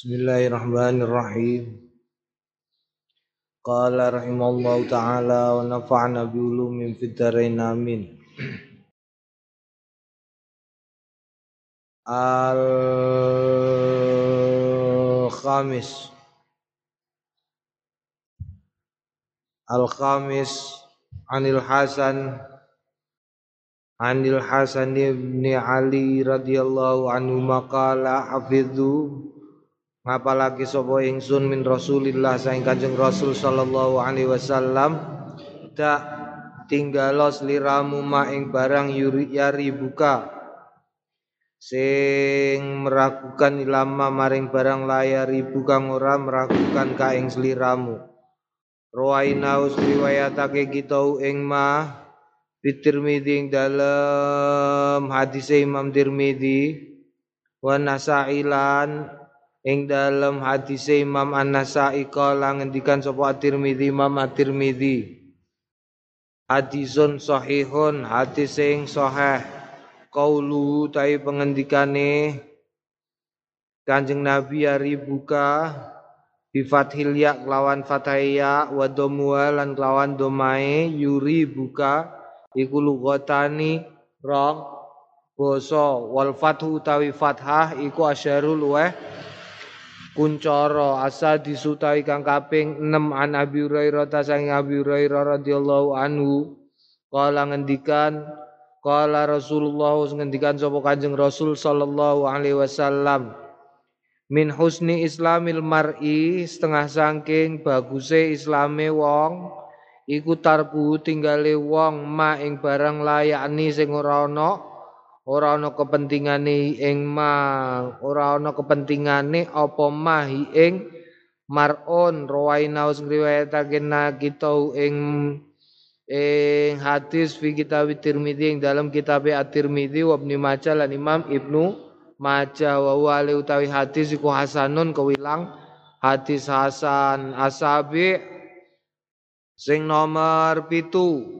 Bismillahirrahmanirrahim. Qala rahimallahu taala wa nafa'na bi ulumin fid dharain amin. Al khamis Al khamis Anil Hasan Anil Hasan ibn Ali radhiyallahu anhu maqala hafidhu ngapalagi sapa ingsun min Rasulillah saing Kanjeng Rasul sallallahu alaihi wasallam tak tinggalos liramu ma ing barang yuri yari buka. Sing meragukan ilama maring barang layar ibu kang ora meragukan ka ing sliramu. Rawaina us riwayatake kita ing ma Bitirmidhi ing dalam hadis Imam Tirmidzi wa Nasailan ing dalam hadis Imam An-Nasai kala ngendikan sapa Tirmidzi Imam At-Tirmidzi. Hadisun sahihun hadis sing sahih. Qaulu tai pengendikane Kanjeng Nabi hari buka Bifathil ya lawan fathaya wa domwa lan lawan domae yuri buka iku lughatani rong basa. Wal fathu utawi fathah iku asyarul wa kuncara asa disutai kang kaping 6 an Abi Hurairah ta sang Abi Hurairah radhiyallahu anhu kala ngendikan kala Rasulullah ngendikan sapa Kanjeng Rasul sallallahu alaihi wasallam min husni islamil mar'i setengah saking baguse islame wong iku tarbu tinggale wong ma ing barang layakni sing ora ana ora ana kepentingane ing ma ora ana kepentingane apa ma ing mar'un. Rawaina us ngriwayatake kita ing ing hadis fi kitab Tirmidzi ing dalam kitab At-Tirmidzi wa Ibnu Majah lan Imam Ibnu maja wa wali utawi hadis iku hasanun kewilang hadis hasan. Asabi sing nomor pitu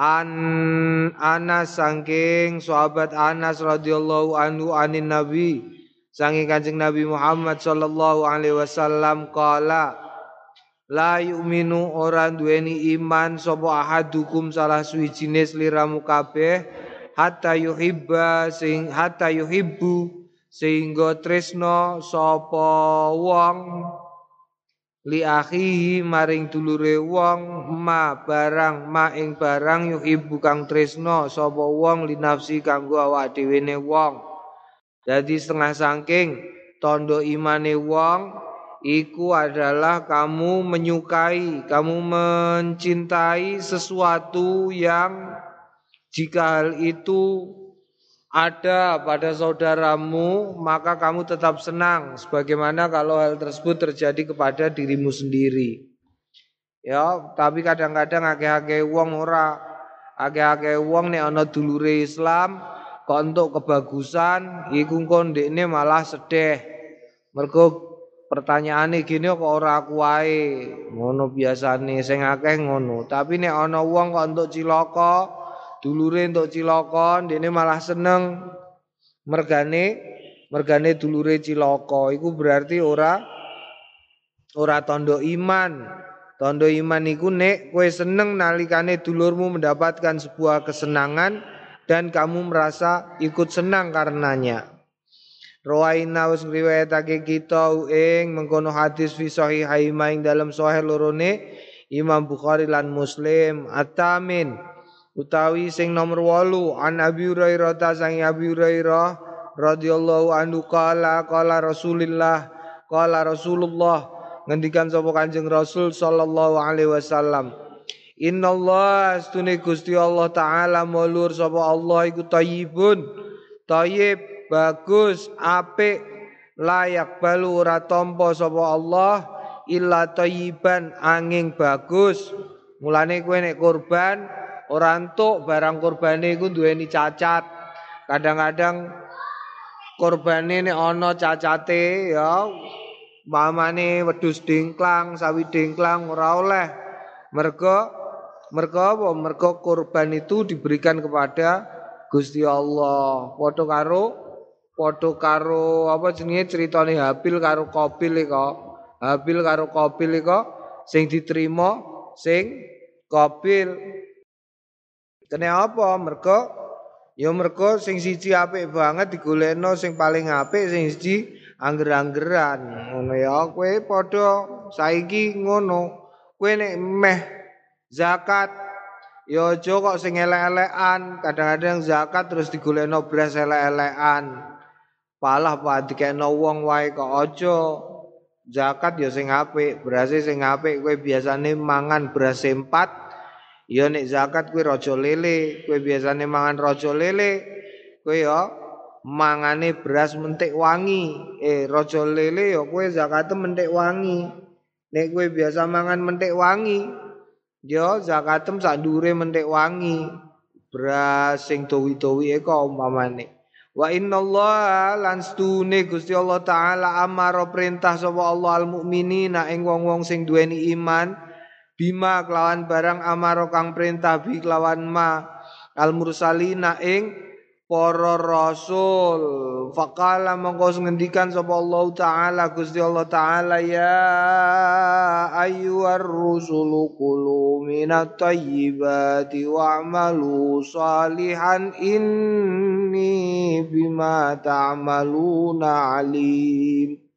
an Anas sangking sahabat Anas radhiyallahu anhu anin Nabi sangking Kanjeng Nabi Muhammad sallallahu alaihi wasallam kala la yu'minu ora duweni iman sapa ahadukum salah suwijine sliramu kabeh hatta yuhibba sing hatta yuhibbu sehingga tresno sapa wong li akhihi maring dulure wong ma barang ma ing barang yuhibbu kang tresno sapa wong li nafsi kanggo awak dhewe wong. Jadi setengah saking tondo imane wong iku adalah kamu menyukai kamu mencintai sesuatu yang jika hal itu ada pada saudaramu, maka kamu tetap senang sebagaimana kalau hal tersebut terjadi kepada dirimu sendiri. Ya, tapi kadang-kadang ake-ake wong ora ake-ake wong nek ana dulure Islam kok untuk kebagusan iku ndekne malah sedih. Mergo pertanyaane gini kok ora aku wae. Ngono biasane sing akeh ngono. Tapi nek ana wong kok untuk cilaka dulure untuk cilaka dene malah seneng. Mergane mergane dulure cilaka. Iku berarti ora ora tondo iman. Tondo iman iku nek kowe seneng nalikane dulurmu mendapatkan sebuah kesenangan dan kamu merasa ikut senang karenanya. Rawaina wis ngriwayatake kita ing mengkono hadis fi sahihaima ing dalam sahih lorone Imam Bukhari lan Muslim. Atamin utawi sing nomor 8 an Abi Hurairah ta sang Abi Hurairah radhiyallahu anhu qala qala Rasulillah qala Rasulullah. Ngendikan sapa Kanjeng Rasul sallallahu alaihi wasallam. Innallaha astune Gusti Allah taala mulur sapa Allah iku thayyibun thayyib bagus apik layak balu ora tampa sapa Allah illa thayyiban angin bagus. Mulane kowe nek kurban Orang entuk barang kurbane iku duweni cacat. Kadang-kadang kurbane nek ana cacate ya mamane wedhus dingklang, sawi dingklang ora oleh. Mergo mergo apa? Kurban itu diberikan kepada Gusti Allah. Padha karo padha karo apa jenenge critane Habil karo Qabil iku. Habil karo Qabil iku sing diterima sing Qabil. Kene apa? Mergo ya mergo sing siji apik banget digolekno sing paling apik sing siji angger-anggeran. Ngono ya kowe padha saiki ngono. Kowe nek meh zakat ya aja kok sing elek-elekan. Kadang-kadang zakat terus digolekno beras elek-elekan. Palah pak dikekno wong wae kok aja. Zakat ya sing apik, beras sing apik kowe biasane mangan beras empat. Ya nek zakat kowe raja lele, kowe biasane mangan raja lele. Kowe ya mangane beras mentik wangi. Eh raja lele ya kowe zakat mentik wangi. Nek kowe biasa mangan mentik wangi, ya zakatem sak dure mentik wangi. Beras sing dowi-dowi eko umpamane. Wa innallaha lan stune Gusti Allah taala amara perintah sapa Allah al mukminina ing wong-wong sing duweni iman bima kelawan barang amara kang perintah bi kelawan ma. Al mursalina ing para rasul. Faqala mongko ngendikan sapa Allah taala Gusti Allah taala ya ayyuhar rusulu qulu minat thayyibati wa'malu salihan inni bima ta'maluna alim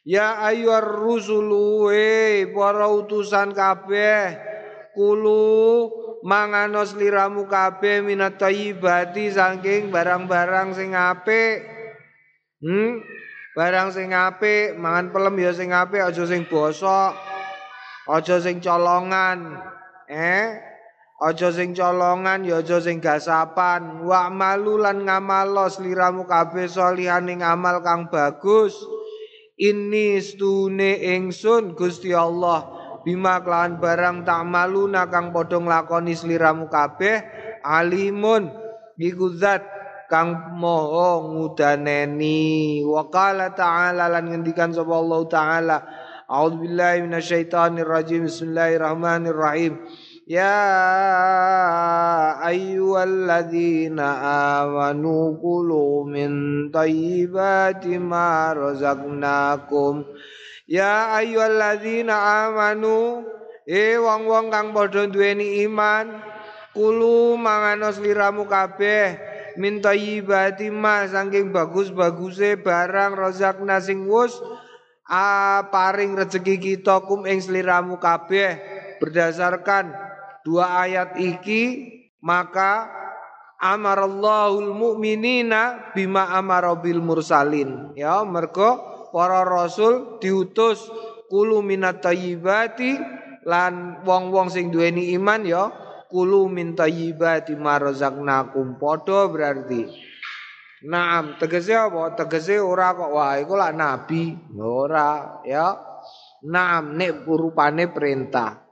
Ya ayyuhar rusulu we para utusan kabeh kulu manganos liramu kabeh minat thayyibati saking barang-barang sing apik. Hmm? Barang sing apik, mangan pelem ya sing apik, aja sing bosok. Aja sing colongan. Eh? Aja sing colongan ya aja sing gasapan. Wa malulan ngamalos liramu kabeh solihan ing amal kang bagus. Ini stune ingsun Gusti Allah. Bima kelawan barang tak malu kang padha nglakoni sliramu kabeh alimun. Iku kang moho ngudaneni. Wa qala ta'ala lan ngendikan sapa Allah taala. A'udzubillahi minasyaitonir rajim bismillahirrahmanirrahim Ya ayyuhalladzina amanu kulu min thayyibati ma razaqnakum. Ya ayyuhalladzina amanu e wong-wong kang padha duweni iman kulu manganos liramu kabeh min thayyibati ma saking bagus-baguse barang rozakna sing wus a paring rezeki kita kum ing sliramu kabeh. Berdasarkan dua ayat iki maka amarallahul mu'minina bima amara bil mursalin. Ya mergo para rasul diutus kulu minat tayyibati lan wong-wong sing duweni iman ya kulu min tayyibati marzaqnakum padha berarti. Naam tegese apa? Tegese ora kok. Wah iku lak nabi. Ora ya. Naam nek rupane perintah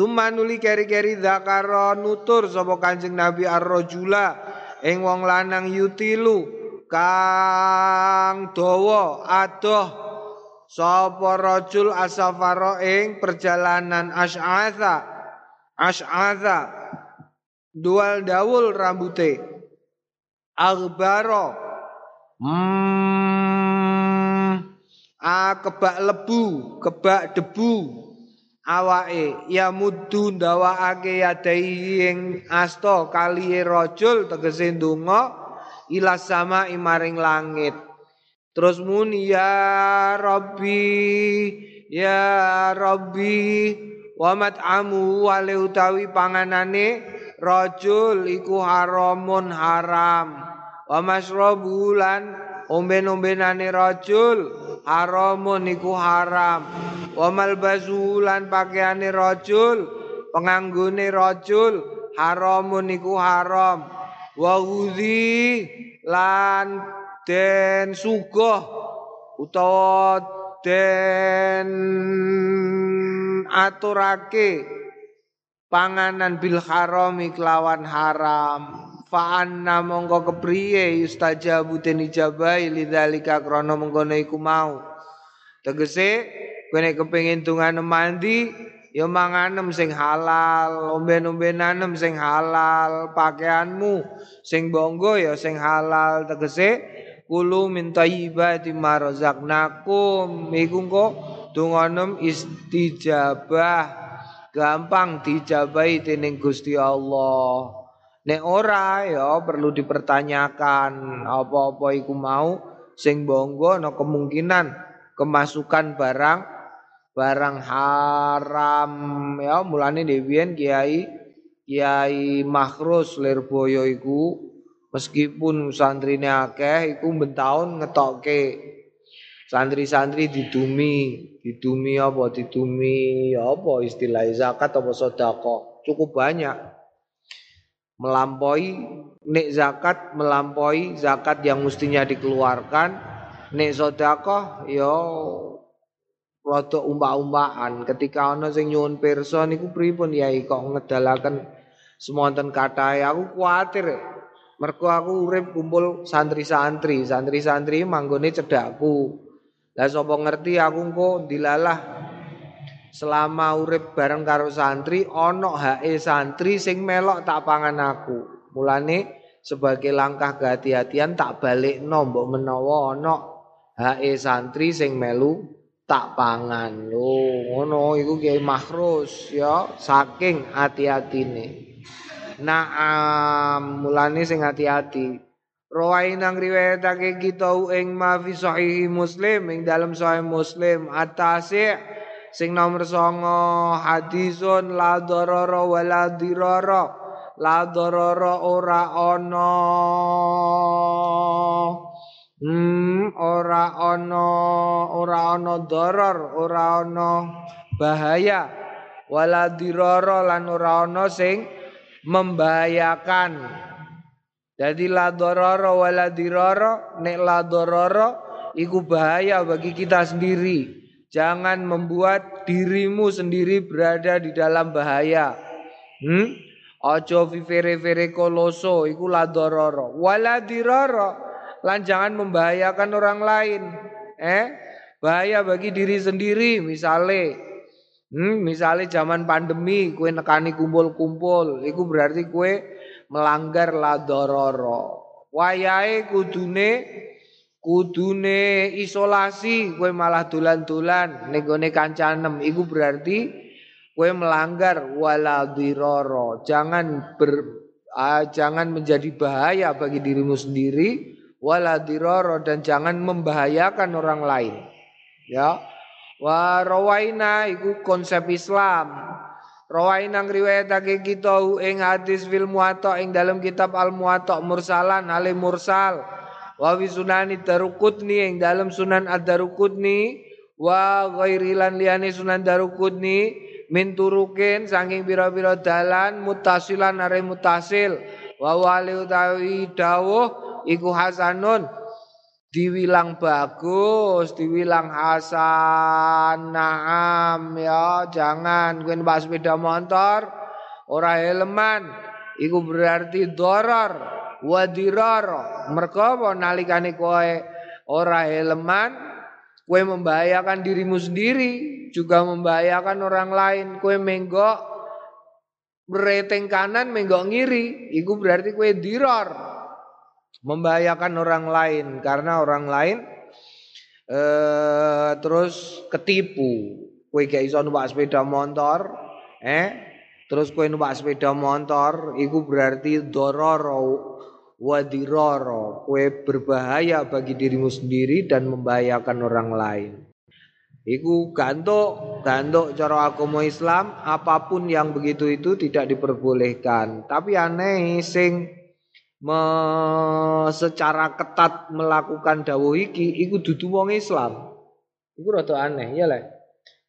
Tuma nuli keri-keri zakara nutur sapa Kanjeng Nabi ar-rajula ing wong lanang yutilu. Kang dawa adoh sapa rajul asafara ing perjalanan asy'atha. Asy'atha dual dawul rambute. Agbaro hmm a kebak lebu kebak debu awake ya muddu ndawakake yadai ing asta kali rajul tegese ndonga ila sama imaring langit. Terus muni ya Rabbi ya Rabbi wa mat'amu wale utawi panganane rajul iku haramun haram. Wa masrabu lan omben-ombenane rajul haramun iku haram. Wa malbasu lan pakaiane rajul penganggone rajul haramun iku haram wa lan den sugih utawa den aturake panganan bil haram kelawan haram fa anna mongko kepriye yustajabu den ijabahi lidzalika krana mengkono iku mau. Tegese nek kepengin tungane mandi ya manganem sing halal, omben-ombenanem sing halal, pakaianmu sing bonggo ya sing halal. Tegese kulu min thayyibati ma razaqnakum. Iku kok dungonem istijabah. Gampang dijabahi dening Gusti Allah. Nek ora ya perlu dipertanyakan apa-apa iku mau. Sing bonggo no kemungkinan kemasukan barang barang haram. Ya mulane Dewian Kiai Kiai Makhrus Lirboyo iku meskipun santrine akeh iku bentaun ngetokke. Santri-santri didumi didumi apa didumi apa istilah zakat apa sedekah cukup banyak melampaui nek zakat melampaui zakat yang mestinya dikeluarkan. Nek sedekah ya rada umbak-umbakan. Ketika ana sing nyuwun pirsa niku pripun yai? Kok ngedalaken semonten kathah aku kuatir Mergo aku urip kumpul santri-santri, santri-santri manggone cedakku. Lah sapa ngerti aku engko dilalah selama urip bareng karo santri ana hake santri sing melok tak pangan aku. Mulane sebagai langkah kehati-hatian tak balik mbok menawa ana hake santri sing melu tak pangan. Lho, ngono iku Kiai Mahrus ya saking hati-hatine. Naam mulane sing hati-hati. Rawai nang riwayatake kita ing ma fi sahih Muslim ing dalam sahih Muslim atase sing nomor songo hadisun la darara wala dirara la darara ora ana hmm ora ana ora ana darar ora ana bahaya wala dirara lan ora ana sing membahayakan. Jadi la dororo wala diroro, nek la dororo iku bahaya bagi kita sendiri. Jangan membuat dirimu sendiri berada di dalam bahaya. Hmm? Ojo vivere vere koloso iku la dororo. Wala lan jangan membahayakan orang lain. Eh? Bahaya bagi diri sendiri misalnya Hmm, misalnya zaman pandemi kue nekani kumpul-kumpul, itu berarti kue melanggar la dororo. Wayahe kudune kudune isolasi kue malah tulan-tulan negone kancanem iku berarti kue melanggar wala diroro. Jangan ber uh, jangan menjadi bahaya bagi dirimu sendiri wala diroro dan jangan membahayakan orang lain. Ya. Wa rawaina iku konsep Islam. Rawaina ngriwayatake kita ing hadis fil muwatta ing dalam kitab Al Muwatta mursalan ale mursal. Wa fi sunani Daruqutni ing dalam Sunan Ad-Daruqutni wa ghairi lan liyane Sunan Daruqutni min turukin saking pira-pira dalan mutasilan are mutasil. Wa wali utawi dawuh iku hasanun. Diwilang bagus, diwilang hasan, naam ya, jangan. Kowe numpak sepeda motor ora helman, iku berarti doror wadirar. Mergo apa nalikane kowe ora helman, kowe membahayakan dirimu sendiri, juga membahayakan orang lain. Kowe menggok bereteng kanan menggok ngiri, iku berarti kowe diror membahayakan orang lain karena orang lain eh terus ketipu. Kowe gak iso numpak sepeda motor, eh terus kowe numpak sepeda motor iku berarti dororo wadiroro. Kowe berbahaya bagi dirimu sendiri dan membahayakan orang lain. Iku gantuk, gantuk cara agama Islam apa pun yang begitu itu tidak diperbolehkan. Tapi aneh sing me, secara ketat melakukan dawuh iki iku dudu wong Islam. Iku rada aneh ya lek.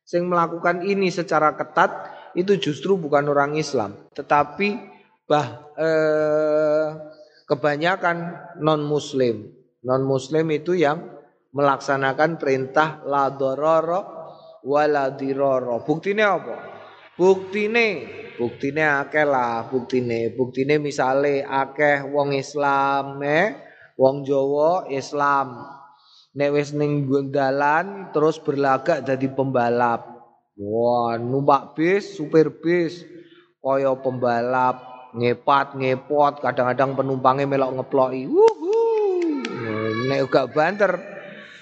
Sing melakukan ini secara ketat itu justru bukan orang Islam, tetapi bah eh, kebanyakan non muslim. Non muslim itu yang melaksanakan perintah la dororo wala diroro. Buktinya apa? Buktine Buktine akeh lah, buktine. Buktine misale akeh wong Islam, eh, wong Jawa Islam. Nek wis ning terus berlagak jadi pembalap. Wah, numpak bis, supir bis, kaya pembalap, ngepat, ngepot, kadang-kadang penumpangnya melok ngeploki. Wuhu. Nek gak banter,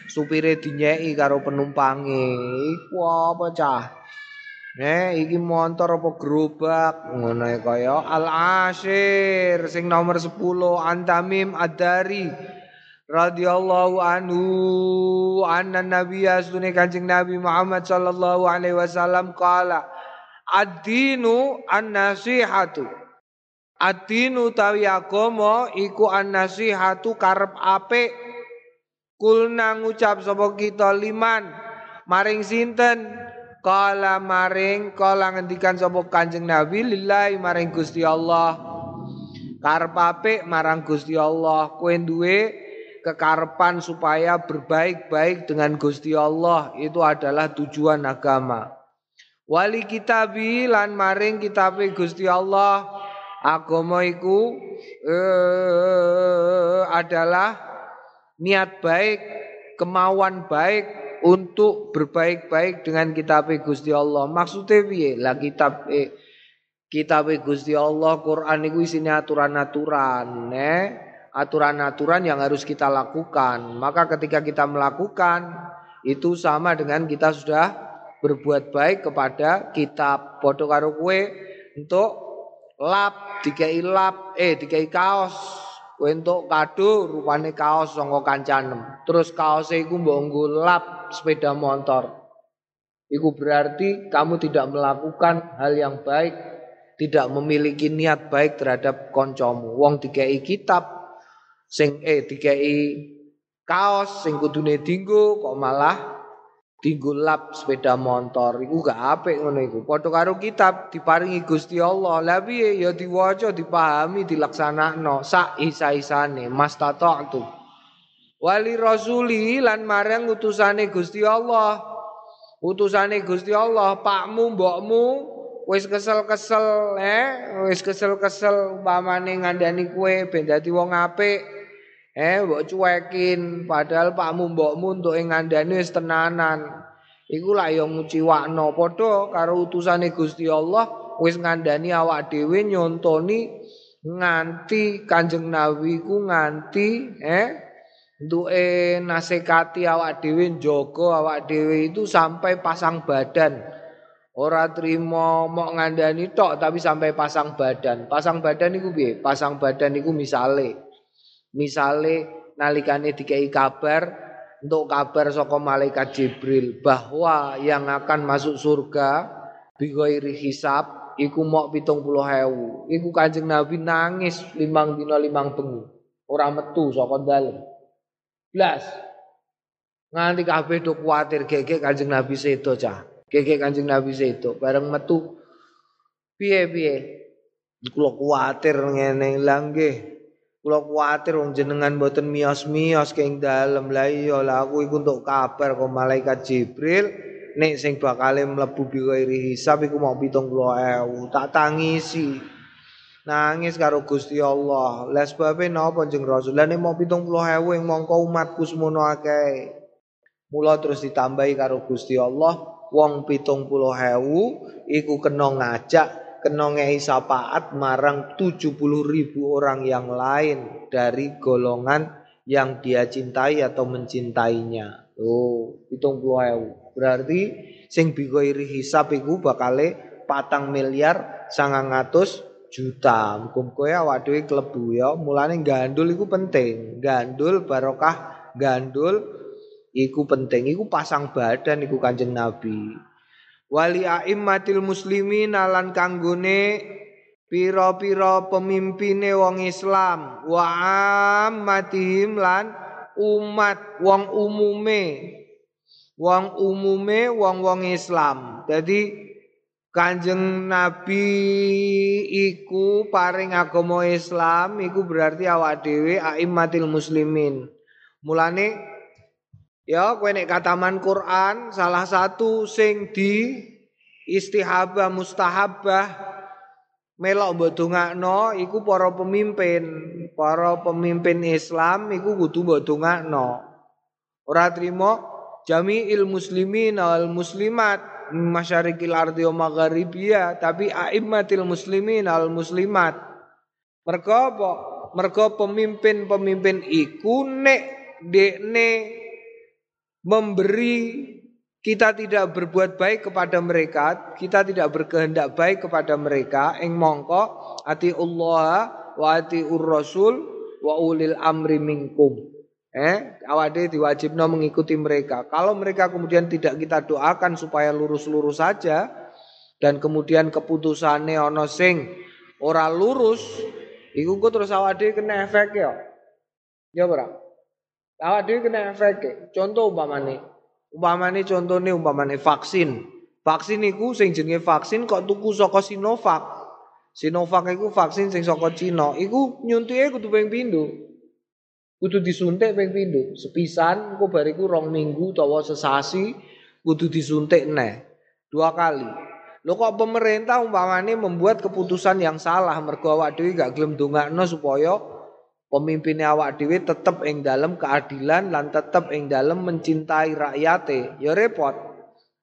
supire dinyeki karo penumpange. Iku apa cah? Nek iki motor apa gerobak ngono kaya Al Ashir sing nomor 10 Antamim Ad-Dari radhiyallahu anhu anna nabiyya sunni kanjeng Nabi Muhammad sallallahu alaihi wasallam qala ad-dinu an-nasihatu ad-dinu tawi agama iku an-nasihatu karep apik. Kulna ngucap sapa kita liman maring sinten? Kala maring kala ngendikan sapa kanjeng Nabi lillahi maring Gusti Allah. Karep apik marang Gusti Allah. Kowe duwe kekarepan supaya berbaik-baik dengan Gusti Allah. Itu adalah tujuan agama. Wali kitabi lan maring kitabe Gusti Allah agama iku eh, adalah niat baik, kemauan baik untuk berbaik-baik dengan kitab Gusti Allah. Maksudnya piye? Lah kitab eh, kitab Gusti Allah Quran iku isine aturan-aturan, eh aturan-aturan yang harus kita lakukan. Maka ketika kita melakukan itu sama dengan kita sudah berbuat baik kepada kitab podo karo untuk lap dikai lap eh dikai kaos. Untuk kado rupane kaos songko kancanem. Terus kaos iku mbok lap sepeda motor. Iku berarti kamu tidak melakukan hal yang baik, tidak memiliki niat baik terhadap koncomu. Wong dikai kitab sing eh dikei kaos sing kudune dinggo kok malah dinggo lap sepeda motor. Iku gak apik ngono iku. Padha karo kitab diparingi Gusti Allah. Lah piye? Ya diwaca dipahami dilaksanakno. Sak isa-isane mastata'tu wali rasuli lan marang utusane Gusti Allah. Utusane Gusti Allah pakmu mbokmu wis kesel-kesel eh wis kesel-kesel umpamane ngandani kue ben dadi wong apik Eh mbok cuekin padahal pakmu mbokmu untuk ngandani wis tenanan. Iku lak yo nguciwakno padha karo utusane Gusti Allah wis ngandani awak dhewe nyontoni nganti Kanjeng Nabi ku nganti eh duwe nasekati awak dhewe njaga awak dhewe itu sampai pasang badan. Ora trimo mok ngandani tok tapi sampai pasang badan. Pasang badan iku piye? Pasang badan iku misale Misale nalikane dikai kabar untuk kabar saka malaikat Jibril bahwa yang akan masuk surga bighairi hisab iku mok 70.000. Iku Kanjeng Nabi nangis limang dina limang bengi. Ora metu saka dalem. Blas. Nganti kabeh do kuwatir gege Kanjeng Nabi sedo cah. Gege Kanjeng Nabi sedo bareng metu piye-piye. Kula kuwatir ngene lha nggih. Kula kuwatir wong jenengan mboten mios-mios keng dalem. Lah iya lah aku iku untuk kabar kok malaikat Jibril nek sing bakal mlebu bighairi hisab iku mau 70.000. Tak tangisi. Nangis karo Gusti Allah. Lah sebabe napa jeneng Rasul? Lah nek mau 70.000 yang mongko umatku semono akeh. Mula terus ditambahi karo Gusti Allah wong 70.000 iku kena ngajak kena ngei syafaat marang 70 ribu orang yang lain dari golongan yang dia cintai atau mencintainya. Oh, hitung puluh Berarti sing bigoiri hisap iku bakale patang miliar sangang atus juta. Mukum kowe awak dhewe klebu ya. Mulane gandul iku penting. Gandul barokah gandul iku penting. Iku pasang badan iku Kanjeng Nabi wali aimmatil muslimin lan kanggone pira-pira pemimpine wong Islam. Wa ammatihim lan umat wong umume. Wong umume wong-wong Islam. Jadi Kanjeng Nabi iku paring agama Islam iku berarti awak dhewe aimmatil muslimin. Mulane Ya, kowe nek kataman Quran salah satu sing di istihabah mustahabah melok mbok dongakno iku para pemimpin, para pemimpin Islam iku kudu mbok dongakno. Ora trimo jami'il muslimin wal muslimat masyarikil ardi wa tapi aimmatil muslimin al muslimat mergo apa? Mergo pemimpin-pemimpin iku nek dekne memberi kita tidak berbuat baik kepada mereka, kita tidak berkehendak baik kepada mereka, ing mongko ati Allah wa ati Rasul wa ulil amri minkum. Eh, awade diwajibno mengikuti mereka. Kalau mereka kemudian tidak kita doakan supaya lurus-lurus saja dan kemudian keputusannya ono sing ora lurus, iku terus awade kena efek ya. Ya ora? Awade kena efek. Contoh umpamane, Umpamane contone umpamane vaksin. Vaksin iku sing jenenge vaksin kok tuku saka Sinovac. Sinovac iku vaksin sing saka Cina. Iku nyuntuke kudu ping pindho. Kudu disuntik ping pindho. Sepisan engko bariku rong minggu utawa sesasi kudu disuntik neh. Dua kali. Lho kok pemerintah umpamane membuat keputusan yang salah mergo awak dhewe gak gelem ndongakno supaya pemimpinnya awak dhewe tetep ing dalam keadilan lan tetep ing dalam mencintai rakyate. Ya repot.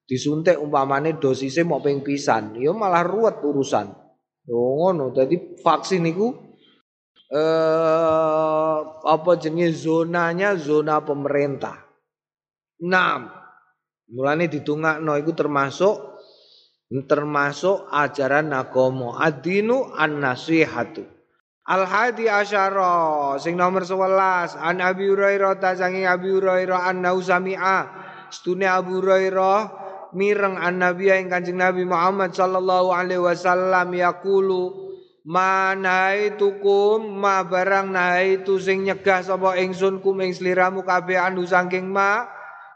Disuntik umpamane dosisnya mau ping pisan. Ya malah ruwet urusan. Yo ngono. Dadi vaksin niku eh apa jenenge zonanya? Zona pemerintah. Enam. Mulane ditungakno iku termasuk termasuk ajaran agama. Adinu an-nasihatu Al hadi asyara sing nomor 11 an Abi Hurairah ta sangi Abi Hurairah an sami'a stune Abu Hurairah mireng an Nabi ing Kanjeng Nabi Muhammad sallallahu alaihi wasallam yaqulu tukum ma barang nahaitu sing nyegah sapa ingsun kum ing sliramu kabeh anu saking ma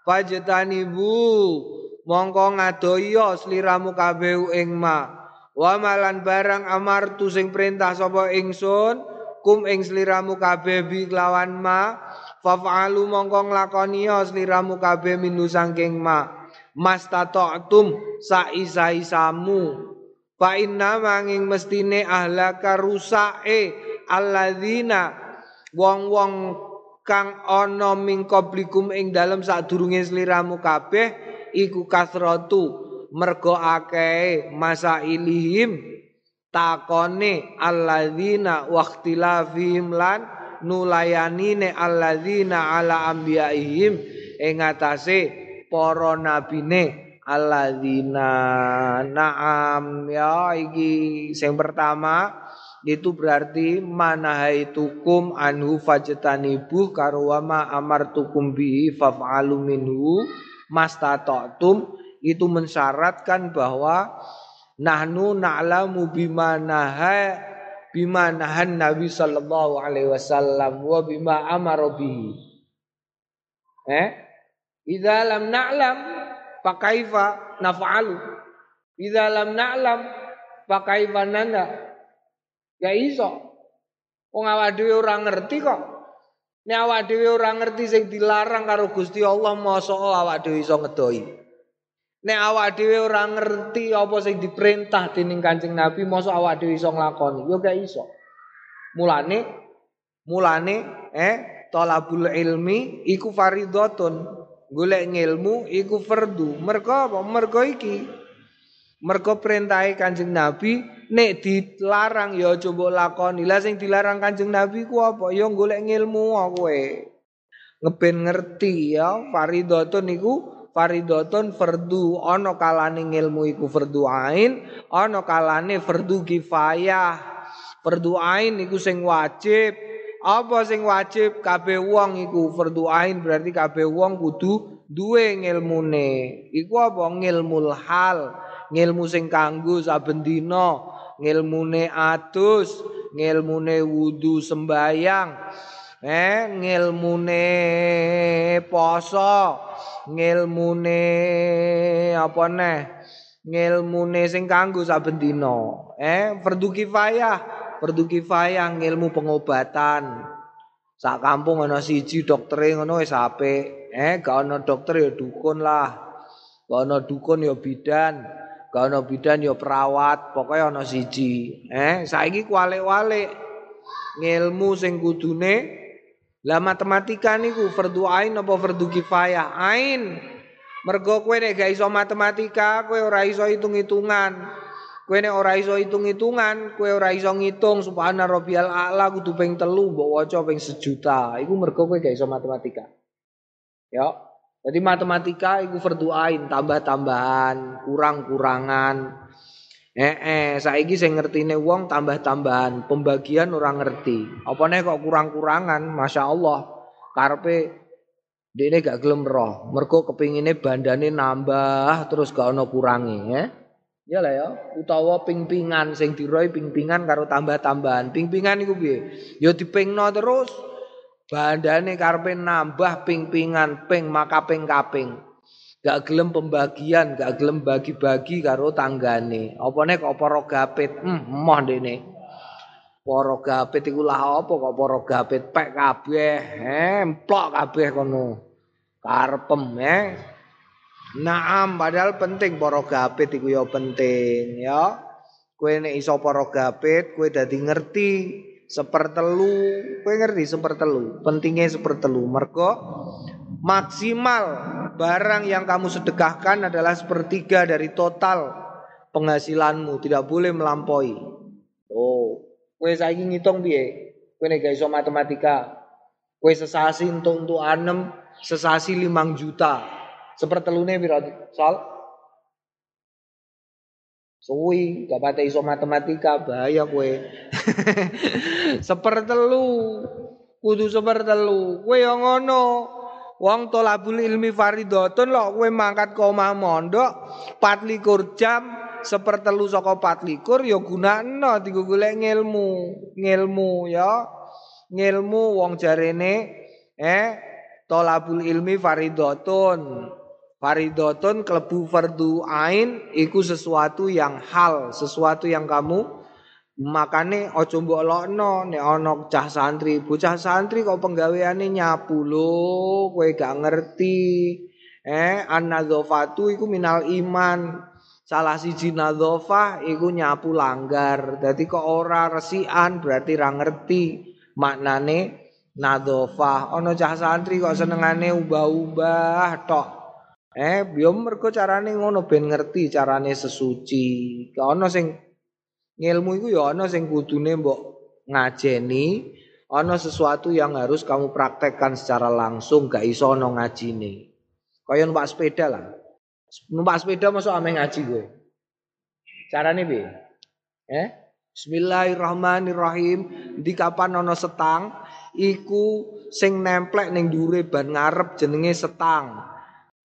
bu mongko ngadoyo sliramu kabeh ing ma Wa malan barang amartu sing perintah sapa ingsun kum ing sliramu kabeh bi lawan ma fa'alu mongko nglakoni ya sliramu kabeh minu saking ma. Mastata'tum sa-isa-isamu. Fa inna manging mestine ahlaka rusae alladzina wong-wong kang ana ming qablikum ing dalem sadurunge sliramu kabeh iku kasratu mergo akeh ilihim takone alladzina waqtilafihim lan nulayanine alladzina ala anbiyaihim ing atase para nabine. Alladzina naam ya iki sing pertama itu berarti manahaitukum anhu fajtanibuh karo wama amartukum bihi faf'alu minhu mastata'tum itu mensyaratkan bahwa nahnu na'lamu bima naha bima nahan Nabi sallallahu alaihi wasallam wa bima amara bihi. Eh? Idza lam na'lam fa kaifa naf'alu? Idza lam na'lam fa kaifa nanda? Ya iso. Wong awak dhewe ora ngerti kok. Nek awak dhewe ora ngerti sing dilarang karo Gusti Allah, mosok awak dhewe iso ngedoi. Nek awak dhewe ora ngerti apa sing diperintah dening Kanjeng Nabi, mosok awak dhewe iso nglakoni? Yo gak iso. Mulane mulane eh talabul ilmi iku faridatun. Golek ngilmu iku fardu. Mergo apa? Mergo iki. Mergo perintahe Kanjeng Nabi nek dilarang ya coba lakoni. Lah sing dilarang Kanjeng Nabi ku apa? Ya golek ngilmu kowe. Ngeben ngerti ya faridatun iku faridotun fardu ana kalane ilmu iku fardu ain ana kalane fardu kifayah. Fardu ain iku sing wajib. Apa sing wajib? Kabeh wong iku fardu ain berarti kabeh wong kudu duwe ngilmune. Iku apa? Ngilmul hal. Ngilmu sing kanggo saben dina. Ngilmune adus. Ngilmune wudu sembayang eh ngilmune poso ngilmune apa neh? Ngilmune sing kanggo saben dina. Eh fardu kifayah fardu kifayah ngilmu pengobatan. Sak kampung ana siji doktere ngono wis apik. Eh gak ana dokter ya dukun lah. Gak ana dukun ya bidan. Gak ana bidan ya perawat. Pokoknya ana siji. Eh saiki kualik-walik ngilmu sing kudune lah matematika niku fardu ain apa fardu kifayah? Ain. Mergo kowe nek gak iso matematika, kowe ora iso hitung-hitungan. Kowe nek ora iso hitung-hitungan, kowe ora iso ngitung subhana rabbiyal a'la kudu ping telu mbok waca ping sejuta. Iku mergo kowe gak iso matematika. Ya. Jadi matematika iku fardu ain, tambah-tambahan, kurang-kurangan. Eh, eh, saiki sing ngertine wong tambah-tambahan, pembagian orang ngerti. Apa nih kok kurang-kurangan, masya Allah. Karpe ini gak gelem roh. Mergo kepingine bandane nambah terus gak ono kurangi, ya. Ya lah ya, utawa ping-pingan sing diroi ping-pingan karo tambah-tambahan. Ping-pingan iku piye? Ya dipingno terus. Bandane karepe nambah ping-pingan, ping maka ping-kaping. Gak gelem pembagian, gak gelem bagi-bagi karo tanggane. Apa nek kok para gapit? Hmm, moh dene. Para gapit iku lah apa kok para gapit pek kabeh, emplok kabeh kono. Karepem, eh. Naam, padahal penting para gapit iku ya penting ya. Kowe nek iso para gapit, kowe dadi ngerti sepertelu, kowe ngerti sepertelu. Pentingnya sepertelu. Mergo maksimal barang yang kamu sedekahkan adalah sepertiga dari total penghasilanmu, tidak boleh melampaui. Oh, kowe saiki ngitung piye? Kowe nek iso matematika, kowe sesasi untuk untuk anem sesasi limang juta. Sepertelune pira Sal? Suwi, gak pate iso matematika, bahaya kowe. sepertelu. Kudu sepertelu. Kowe yo ngono. Wong tolabul ilmi faridatun lho kowe mangkat ke omah mondok 24 jam sepertelu saka 24 ya gunakno dienggo golek ngilmu, ngilmu ya. Ngilmu wong jarene eh tolabul ilmi faridatun. Faridotun kelebu fardu ain iku sesuatu yang hal, sesuatu yang kamu makane ojo mbok lokno nek ana cah santri, bocah santri kok penggaweane nyapu lho, kowe gak ngerti. Eh, an-nadzafatu iku minal iman. Salah siji nadzafah iku nyapu langgar. Dadi kok ora resikan berarti ra ngerti maknane nadzafah. Ana cah santri kok senengane ubah-ubah tok. Eh, yo mergo carane ngono ben ngerti carane sesuci. Ana sing ngilmu iku ya ana sing kudune mbok ngajeni, ana sesuatu yang harus kamu praktekkan secara langsung, gak iso ana ngajine. Kaya numpak sepeda lah. Numpak sepeda masuk ame ngaji gue. Carane piye? Eh? Bismillahirrahmanirrahim. Di kapan ana setang, iku sing nemplek ning dure ban ngarep jenenge setang.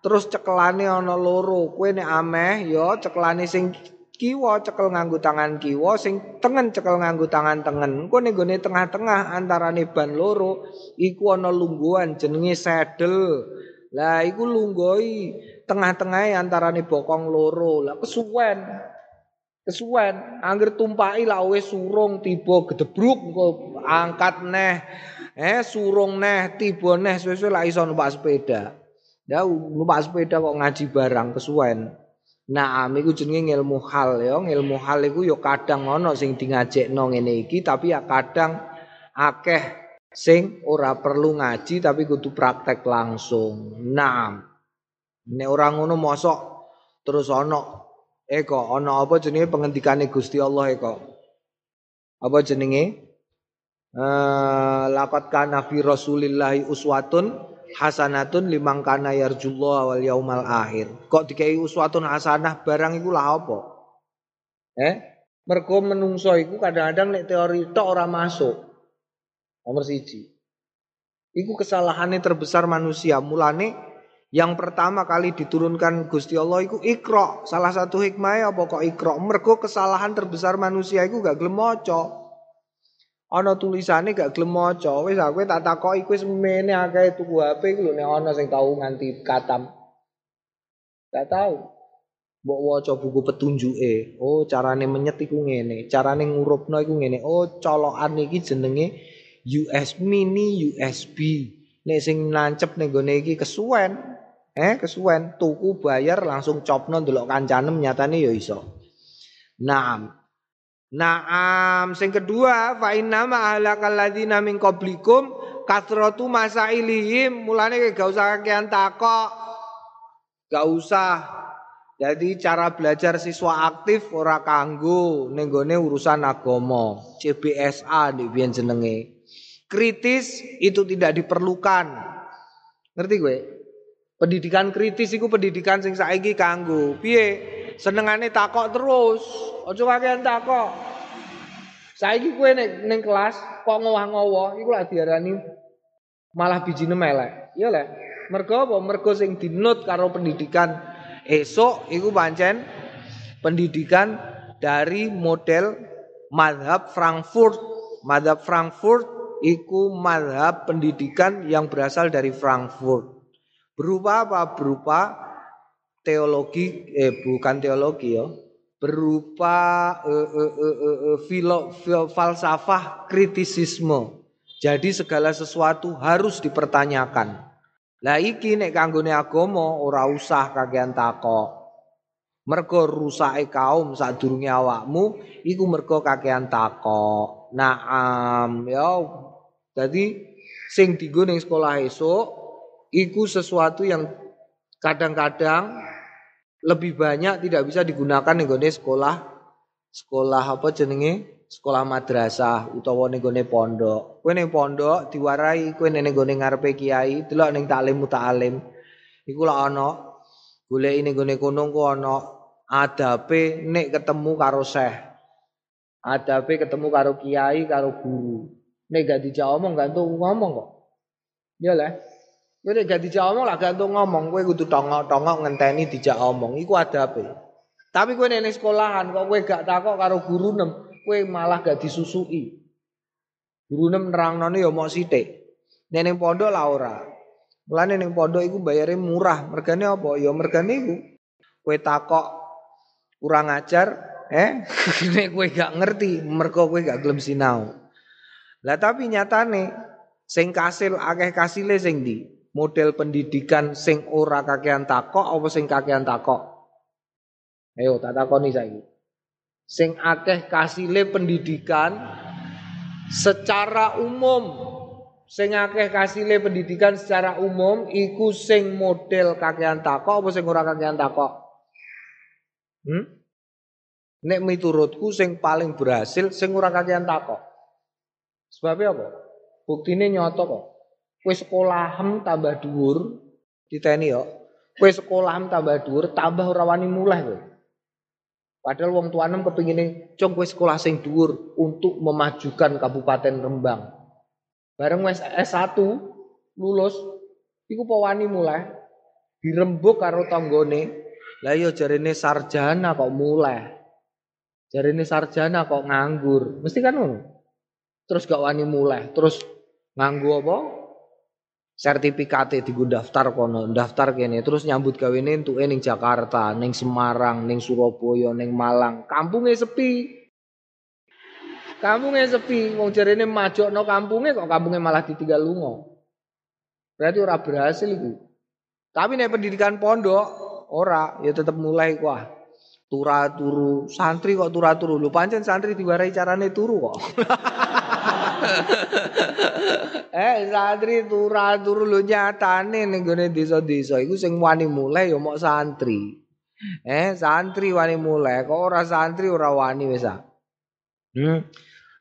Terus cekelane ana loro. Kowe nek ameh ya cekelane sing kiwa cekel nganggo tangan kiwa, sing tengen cekel nganggo tangan tengen. Engko ning gone tengah-tengah antarane ban loro iku ana lungguhan jenenge saddle. Lah iku lunggoi tengah-tengahe antarane bokong loro. Lah kesuwen. Kesuwen, angger tumpaki lah wis surung tiba gedebruk engko angkat neh. Eh surung neh tiba neh suwe-suwe lah iso numpak sepeda. Ya numpak sepeda kok ngaji barang kesuwen. Nah, iku jenenge ilmu hal ya. Ilmu hal iku ya kadang ana sing dingajekno ngene iki tapi ya kadang akeh sing ora perlu ngaji tapi kudu praktek langsung. Nah, nek ora ngono mosok terus ana eko ana apa jenenge pengendikane Gusti Allah eko. Apa jenenge? Eh uh, laqad kana Rasulillahi uswatun hasanatun limang kana yarjullah wal yaumal akhir. Kok dikai uswatun hasanah barang iku lah apa? Eh? Mergo menungso iku kadang-kadang nek teori tok ora masuk. Nomor siji. Iku kesalahannya terbesar manusia. Mulane yang pertama kali diturunkan Gusti Allah iku ikro. Salah satu hikmahnya apa kok ikro? Mergo kesalahan terbesar manusia iku gak gelem ana tulisane gak gelem maca. Wis aku tak takoki kuwi semene akeh tuku HP iku lho nek ana sing tau nganti katam. Gak tau. Mbok waca buku petunjuke. Oh carane menyet iku ngene. Carane ngurupno iku ngene. Oh colokan iki jenenge USB mini USB nek sing nancep ning gone iki kesuwen. Eh kesuwen. Tuku bayar langsung copno ndelok kancane nyatane ya iso. Nah Naam, sing kedua fa inna ma ahlakal ladzina min qablikum kasratu masailihim, mulane gak usah kakean takok. Gak usah. Jadi cara belajar siswa aktif ora kanggo ning urusan agama. CBSA di biyen jenenge. Kritis itu tidak diperlukan. Ngerti gue? Pendidikan kritis itu pendidikan sing saiki kanggo. Piye? Senengane takok terus. Aja kakean takok. Saiki kowe nek ning kelas kok ngowah-ngowah iku lak diarani malah bijine melek. Iya lek. Mergo apa? Mergo sing dinut karo pendidikan esok iku pancen pendidikan dari model madhab Frankfurt. Madhab Frankfurt iku madhab pendidikan yang berasal dari Frankfurt. Berupa apa? Berupa teologi, eh bukan teologi ya, berupa eh, eh, eh, eh, eh filo, filo, falsafah kritisisme. Jadi segala sesuatu harus dipertanyakan. Lah iki nek kanggone agama ora usah kakean takok. Mergo rusake kaum sadurunge awakmu iku mergo kakean takok. Naam ya. Jadi sing ning sekolah esuk iku sesuatu yang kadang-kadang lebih banyak tidak bisa digunakan nih sekolah sekolah apa jenenge sekolah madrasah utawa ning gone pondok. Kowe ning pondok diwarai kowe ning gone ngarepe kiai, delok ning taklim muta'alim. Iku lak ana goleki ning gone kono ku ana adabe nek ketemu karo syekh. Adabe ketemu karo kiai, karo guru. Nek gak dijawab omong gak ngomong kok. Ya lah. Kowe nek gak dijak omong lah gantung ngomong, kowe kudu tongok-tongok ngenteni dijak omong. Iku adabe. Tapi kowe nek sekolahan kok kowe gak takok karo guru nem, kowe malah gak disusui. Guru nem nerangnone ya mok sithik. Nek pondok lah ora. Mulane ning pondok iku bayare murah. Mergane apa? Ya mergane iku kowe takok kurang ajar, eh nek kowe gak ngerti, mergo kowe gak gelem sinau. Lah tapi nyatane sing kasil akeh kasile sing di model pendidikan sing ora kakean takok apa sing kakean takok? Ayo tak takoni saiki. Sing akeh kasile pendidikan secara umum sing akeh kasile pendidikan secara umum iku sing model kakean takok apa sing ora kakean takok? Hmm? Nek miturutku sing paling berhasil sing ora kakean takok. Sebabnya apa? Buktine nyoto kok. Kue sekolahem tambah dhuwur, diteni yo. Kue sekolahem tambah dhuwur, tambah ora wani mulai kowe. Padahal wong tuanem kepingine cung kue sekolah sing dhuwur untuk memajukan Kabupaten Rembang. Bareng wis S1 lulus iku wani mulai dirembuk karo tanggane. Lah iya jarene sarjana kok mulai. Jarene sarjana kok nganggur. Mesti kan ngono. Terus gak wani mulai, terus nganggu apa? Sertifikate digo daftar kono, daftar kene terus nyambut gawe entuke ning Jakarta, ning Semarang, ning Surabaya, ning Malang. Kampunge sepi. Kampunge sepi, wong jarene majokno kampunge kok kampunge malah ditinggal lunga. Berarti ora berhasil iku. Tapi nek pendidikan pondok ora, ya tetep mulai wah. Tura turu, santri kok tura turu. Lu pancen santri diwarai carane turu kok. eh santri turah turu lu nyatane ning gone desa-desa iku sing wani mulai ya mok santri. Eh santri wani mulai kok ora santri ora wani wis ah. Hmm.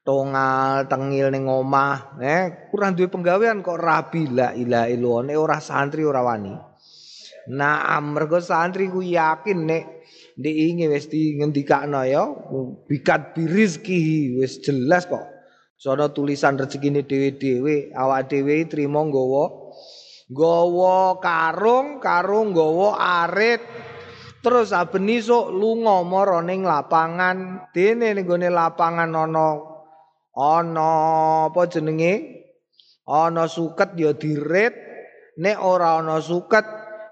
Tongal tengil ning omah, eh kurang duwe penggawean kok rabi la ilaha illallah ora santri ora wani. Nah, mergo santri ku yakin nek diingi wis di ngendikakno ya bikat birizki wis jelas kok Sono tulisan rezekine dhewe-dhewe, awak dhewe trimo nggawa nggawa karung, karung nggawa arit. Terus saben isuk lunga mara ning lapangan, dene ning gone lapangan ana ana apa jenenge? Ana suket ya dirit, nek ora ana suket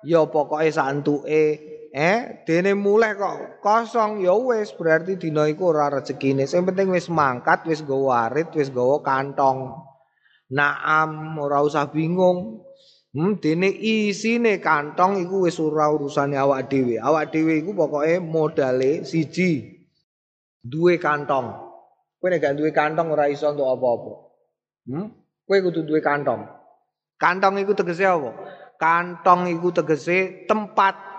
ya pokoke santuke Eh, dene mulai kok kosong ya wis berarti dina iku ora rezekine. Sing penting wis mangkat, wis gawa arit, wis kantong. Naam, ora usah bingung. Hmm, dene isine kantong iku wis ora urusane awak dhewe. Awak dhewe iku pokoke modale siji. Duwe kantong. Kowe nek gak duwe kantong ora iso untuk apa-apa. Hmm? Kowe kudu duwe kantong. Kantong iku tegese apa? Kantong iku tegese tempat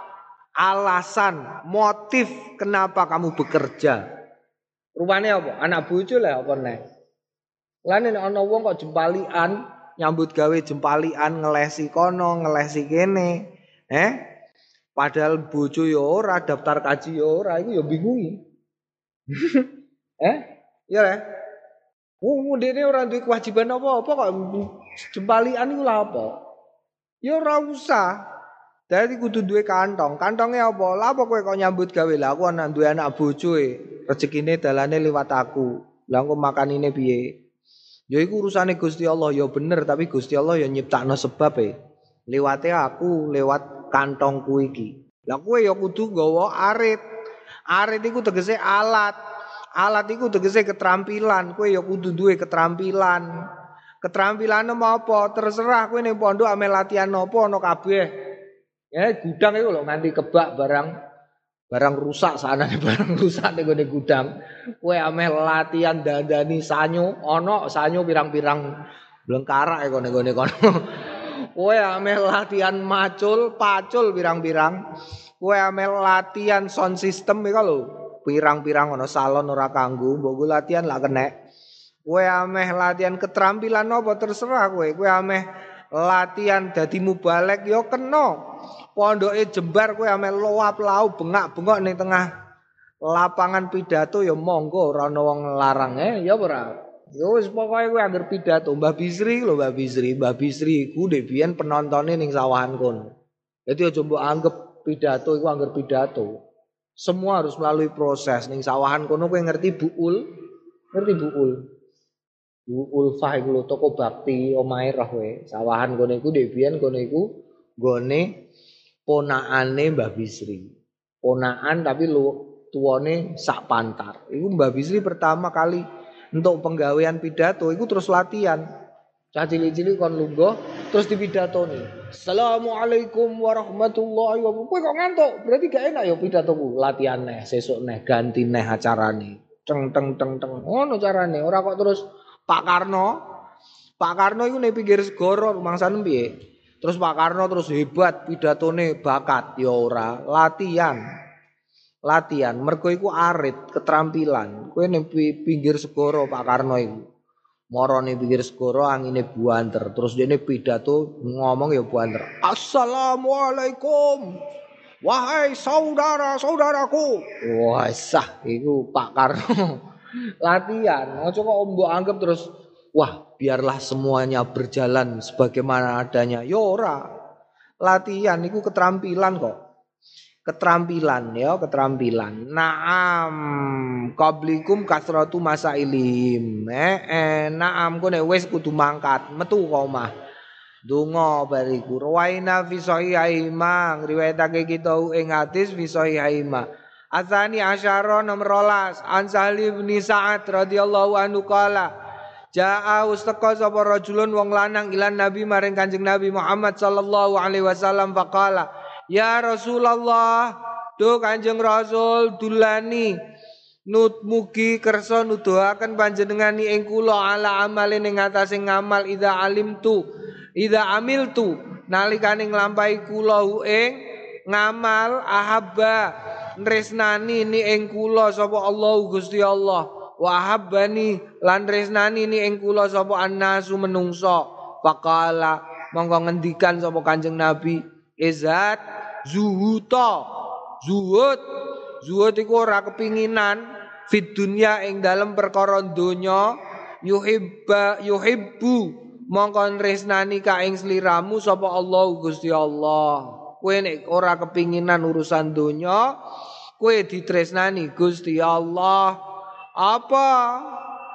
alasan, motif kenapa kamu bekerja. Rupanya apa? Anak bojo lah apa nek. Lan nek ana wong kok jempalian, nyambut gawe jempalian ngelesi kono, ngelesi kene. Eh? Padahal bojo ya ora, daftar kaji ya ora, iku ya bingungi. eh? Ya lah. Wong dene ora duwe kewajiban apa-apa kok jempalian iku lah apa? Ya ora usah. Dadi kudu duwe kantong. Kantonge apa? Lah apa kowe kok nyambut gawe? Lah aku anak duwe anak bojo e. Rezekine dalane liwat aku. Lah engko makanine piye? Ya iku urusane Gusti Allah ya bener tapi Gusti Allah ya nyiptakno sebab e. Liwate aku lewat kantongku iki. Lah kowe ya kudu gawa arit. Arit iku tegese alat. Alat iku tegese keterampilan. Kowe ya kudu duwe keterampilan. Keterampilan apa? Terserah kowe ning pondok ame latihan apa ana kabeh. Ya gudang itu loh nganti kebak barang barang rusak sana barang rusak nih gue gudang. Kue amel latihan dandani sanyo, ono sanyo pirang-pirang belengkara ya gue gue kono. Kue amel latihan macul, pacul pirang-pirang. Kue amel latihan sound system ya kalau pirang-pirang ono salon ora kanggu, mbok latihan lah kena. Kue ameh latihan keterampilan apa terserah kue. Kue ameh latihan dadi mubalek yo kena pondoke jembar kowe amel loap lau bengak-bengok ning tengah lapangan pidato ya monggo ora ana wong larang eh. Ya ora? Ya wis pokoke kowe anggere pidato Mbah Bisri lho Mbah Bisri. Mbah Bisri iku ndek biyen penontone ning sawahan kono dadi aja mbok anggap pidato iku anggere pidato. Semua harus melalui proses. Ning sawahan kono kowe ngerti buul ngerti buul buul fah lho toko bakti omahe roh kowe. Sawahan kono iku ndek biyen kono iku gone ponakane Mbah Bisri. Ponakan tapi lu tuane sak pantar. Iku Mbah Bisri pertama kali untuk penggawean pidato iku terus latihan. Cah cilik-cilik kon lungguh terus nih. Assalamualaikum warahmatullahi wabarakatuh. Kowe kok ngantuk? Berarti gak enak ya pidatoku. Latihan neh, sesuk neh, ganti neh acarane. Teng teng teng teng. Ngono carane. Ora kok terus Pak Karno. Pak Karno iku nek pinggir segara rumangsane piye? Terus Pak Karno terus hebat pidatone bakat ya ora, latihan. Latihan, mergo iku arit, keterampilan. Kowe ning pinggir segara Pak Karno iku. Moro ning pinggir segara angine buanter, terus dene pidato ngomong ya buanter. Assalamualaikum. Wahai saudara-saudaraku. Wah, sah iku Pak Karno. latihan. Ojo kok mbok anggap terus wah biarlah semuanya berjalan sebagaimana adanya. Yora, ya latihan itu keterampilan kok. Keterampilan ya, keterampilan. Naam, qablikum kasratu masailim. Eh, eh naam kene wis kudu mangkat, metu kok mah. Donga bariku. Rawaina fi sahihaima, riwayatake kita ing hadis fi sahihaima. Azani asyara nomor 12 An radhiyallahu anhu qala Ja'a ustaqa sapa rajulun wong lanang ilan Nabi maring Kanjeng Nabi Muhammad sallallahu alaihi wasallam faqala Ya Rasulullah tu Kanjeng Rasul dulani nut mugi kersa nuduhaken panjenengani ing kula ala amalin ing atase ngamal ida alimtu ida amiltu nalikane nglampahi kula ing ngamal ahabba nresnani ni ing kula sapa Allah Gusti Allah wahabani lan resnani ni ing kula sapa annasu menungso. Faqala monggo ngendikan sapa Kanjeng Nabi. Izat zuhuta. Zuhud. Zuhud iku ora kepinginan fit dunya ing dalem perkara donya. Yuhibba yuhibbu. Mongko resnani ka ing sliramu sapa Allah Gusti Allah. Kowe nek ora kepinginan urusan donya kowe ditresnani Gusti Allah apa?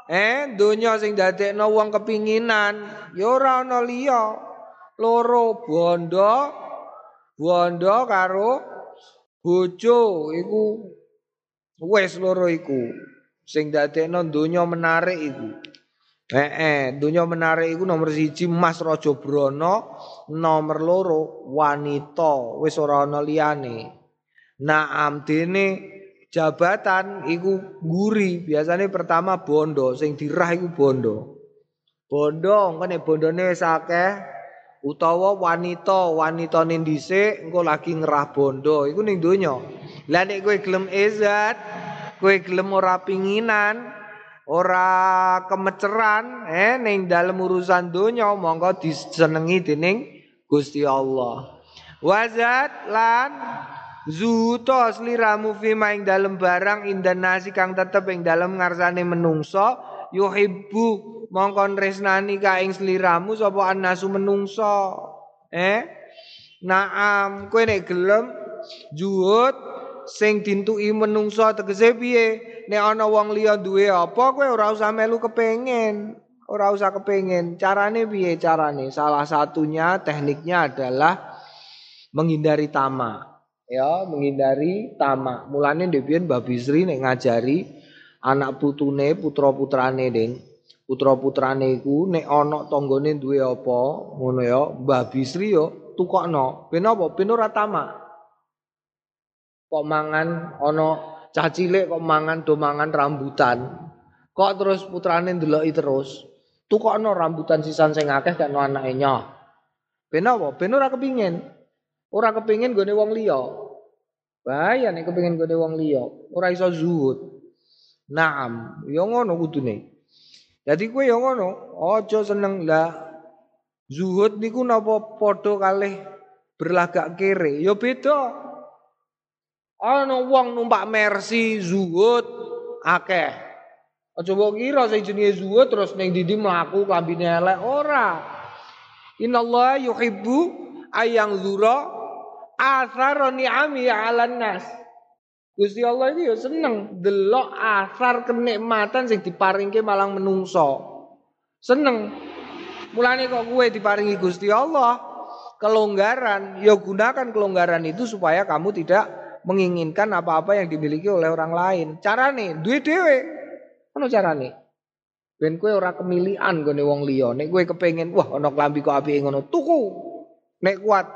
Eh donya sing dadekno wong kepinginan. Ya ora ana liya. Loro bondo bondo karo bojo iku. Wis loro iku. Sing dadekno donya menarik iku. Eh eh donya menarik iku nomor siji Mas Raja Brana nomor loro wanita. Wis ora ana liyane. Naam dene jabatan iku guri biasanya pertama bondo sing dirah iku bondo. Bondo ngene bondone wis akeh utawa wanita wanitane dhisik engko lagi ngerah bondo iku ning donya. Lah nek kowe gelem izat kowe gelem ora pinginan ora kemeceran eh ning dalem urusan donya monggo disenengi dening Gusti Allah. Wazat lan zuto sliramu fi maing dalem barang indan nasi kang tetep ing dalem ngarsane menungso. Yuhibbu mongkon resnani ka ing sliramu sapa annasu menungso. Eh? Naam kowe nek gelem juhud sing dintuki menungso tegese piye? Nek ana wong liya duwe apa kowe ora usah melu kepengin. Ora usah kepengin. Carane piye carane? Salah satunya tekniknya adalah menghindari tamak ya menghindari tamak. Mulane Debian Mbah Bisri nek ngajari anak putune putra-putrane ding putra-putrane iku nek ana tanggane duwe apa ngono ya Mbah Bisri yo tukokno. Ben apa? Ben ora tamak. Kok mangan ana cah cilik kok mangan do mangan rambutan. Kok terus putrane ndeloki terus? Tukokno rambutan sisan sing akeh gak no anake nyoh. Ben apa? Ben ora ora kepingin gone wong liya bahaya nek kepingin gone wong liya ora iso zuhud Naam, ya ngono kudune. Jadi kowe ya ngono, aja seneng lah. Zuhud niku napa padha kalih berlagak kere? Ya beda. Ana wong numpak Mercy zuhud akeh. Aja mbok kira sing jenenge zuhud terus ning dindi mlaku klambine elek ora. Innallaha yuhibbu ayang zura athara ni'ami 'alan nas. Gusti Allah iki ya seneng delok asar kenikmatan sing diparingke malang menungso. Seneng. Mulane kok gue diparingi Gusti Allah kelonggaran, ya gunakan kelonggaran itu supaya kamu tidak menginginkan apa-apa yang dimiliki oleh orang lain. Carane duwe dhewe. Ono carane. Ben kowe ora kemilian gone wong liya. Nek kowe kepengin, wah ana klambi kok apike ngono, tuku. Nek kuat,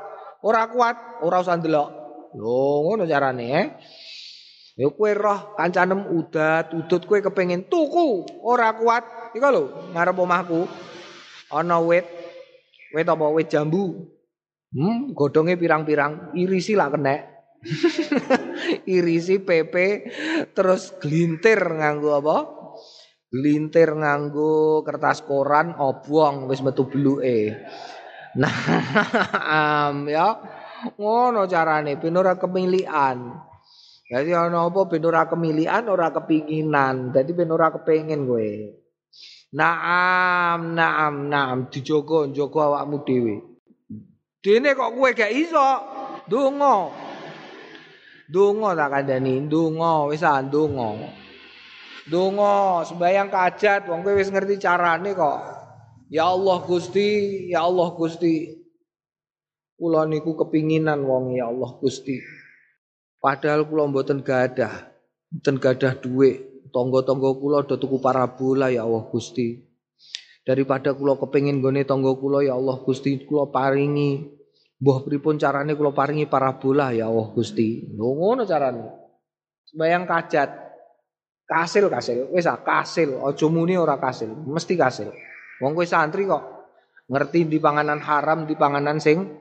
ora kuat, ora usah ndelok. Lho, ngono carane, eh. Ya kowe roh kancanem udat, udut kowe kepengin tuku, ora kuat. Iku lho, ngarep omahku. Ana wit. Wit apa wit jambu. Hmm, godhonge pirang-pirang, irisi lah kenek. irisi pepe terus glintir nganggo apa? Glintir nganggo kertas koran obong wis metu bluke. Nah, ya ngono carane ben ora kemilian. Jadi ana apa ben ora kemilian, ora kepinginan. Dadi ben ora kepengin kowe. Naam, naam, naam dijogo njogo awakmu dhewe. Dene kok kowe gak iso. Donga. Donga tak kandhani, donga wis ah donga. Donga sembayang kajat wong kowe wis ngerti carane kok. Ya Allah Gusti, ya Allah Gusti. Kula niku kepinginan wong ya Allah Gusti. Padahal kula mboten gadah, mboten gadah duit. Tonggo-tonggo kula do tuku parabola ya Allah Gusti. Daripada kula kepengin gone tonggo kula ya Allah Gusti, kula paringi mbah pripun carane kula paringi parabola ya Allah Gusti. Ngono carane. Sembayang kajat. Kasil kasil, wis ah kasil, aja muni ora kasil, mesti kasil. Wong kowe santri kok ngerti di panganan haram, di panganan sing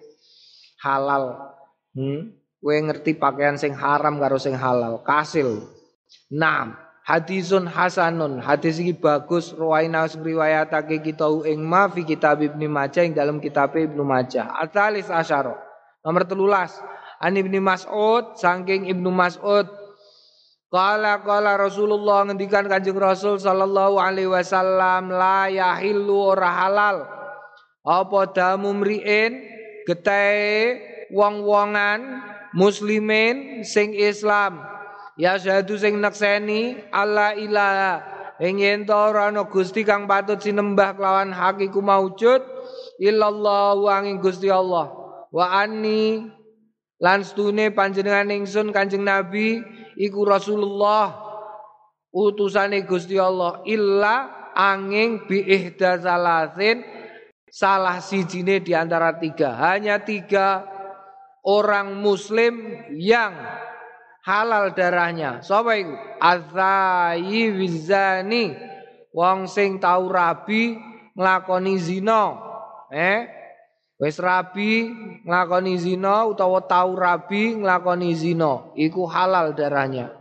halal. Hmm? Kowe ngerti pakaian sing haram karo sing halal, kasil. Naam, hadisun hasanun. Hadis iki bagus rawaina riwayatake kita ing ma fi kitab Ibnu Majah ing dalam kitab Ibnu Majah. Atalis asyara. Nomor telulas. An Ibnu Mas'ud saking Ibnu Mas'ud Kala kala Rasulullah ngendikan Kanjeng Rasul sallallahu alaihi wasallam la yahillu ora halal. Apa damu mriin getahe wong-wongan muslimin sing Islam. Ya syahadu sing nekseni Allah ilaha. Ing yen ana Gusti kang patut sinembah kelawan hakiku maujud illallah angin Gusti Allah. Wa anni lan stune panjenengan ingsun Kanjeng Nabi iku Rasulullah utusane Gusti Allah illa angin bi salasin salah sijine di antara tiga hanya tiga orang muslim yang halal darahnya. Sapa iku? Azai wizani. Wong sing tau rabi nglakoni zina. Eh? Wis rabi nglakoni zina utawa tau rabi nglakoni zina, iku halal darahnya.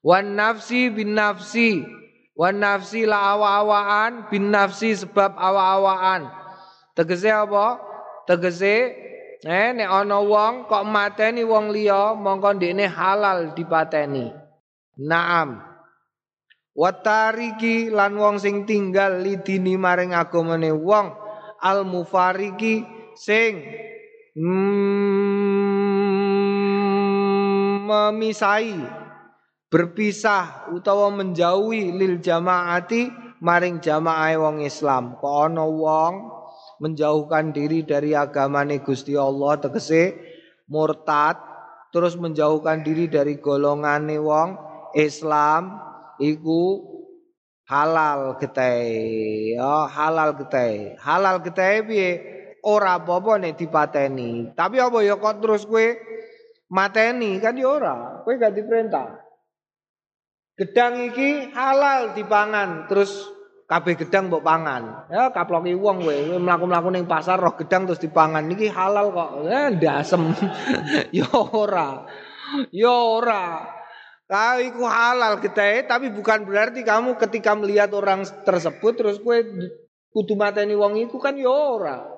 Wan nafsi bin nafsi, wan nafsi la awa-awaan bin nafsi sebab awa-awaan. Tegese apa? Tegese eh nek ana wong kok mateni wong liya mongko ndekne halal dipateni. Naam. Watariki lan wong sing tinggal lidini maring agamane wong al mufariki sing. Mm, memisai berpisah utawa menjauhi lil jamaati maring jamaah wong Islam. Kok wong menjauhkan diri dari agamane Gusti Allah tegese murtad terus menjauhkan diri dari golongane wong Islam iku halal getih ya halal getih halal getih piye ora apa-apa nek dipateni. Tapi apa ya kok terus kue mateni kan ya ora. Kowe gak diperintah. Gedang iki halal dipangan, terus kabeh gedang mbok pangan. Ya kaploki wong kowe, mlaku-mlaku ning pasar roh gedang terus dipangan. Niki halal kok. Ya ndasem. ya ora. Ya ora. Kau iku halal kita, tapi bukan berarti kamu ketika melihat orang tersebut terus kue kudu mateni wong iku kan ya ora.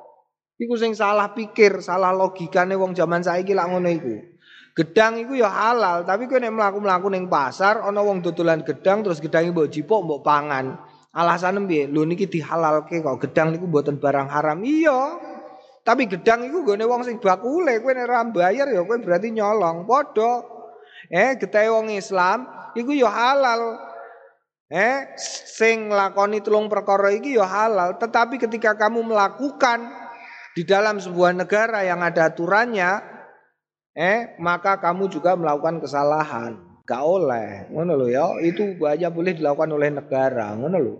Iku sing salah pikir, salah logikane wong zaman saiki lak ngono iku. Gedang iku ya halal, tapi kowe nek mlaku-mlaku ning pasar ana wong dodolan gedang terus gedange mbok jipuk mbok pangan. Alasane piye? Lho niki dihalalke kok gedang niku mboten barang haram. Iya. Tapi gedang iku gone wong sing bakule, kowe nek ora bayar ya kowe berarti nyolong. Padha. Eh, getahe wong Islam iku ya halal. Eh, sing lakoni tulung perkara iki ya halal, tetapi ketika kamu melakukan di dalam sebuah negara yang ada aturannya, eh maka kamu juga melakukan kesalahan. Gak oleh, ngono lo ya. Itu banyak boleh dilakukan oleh negara, ngono lo.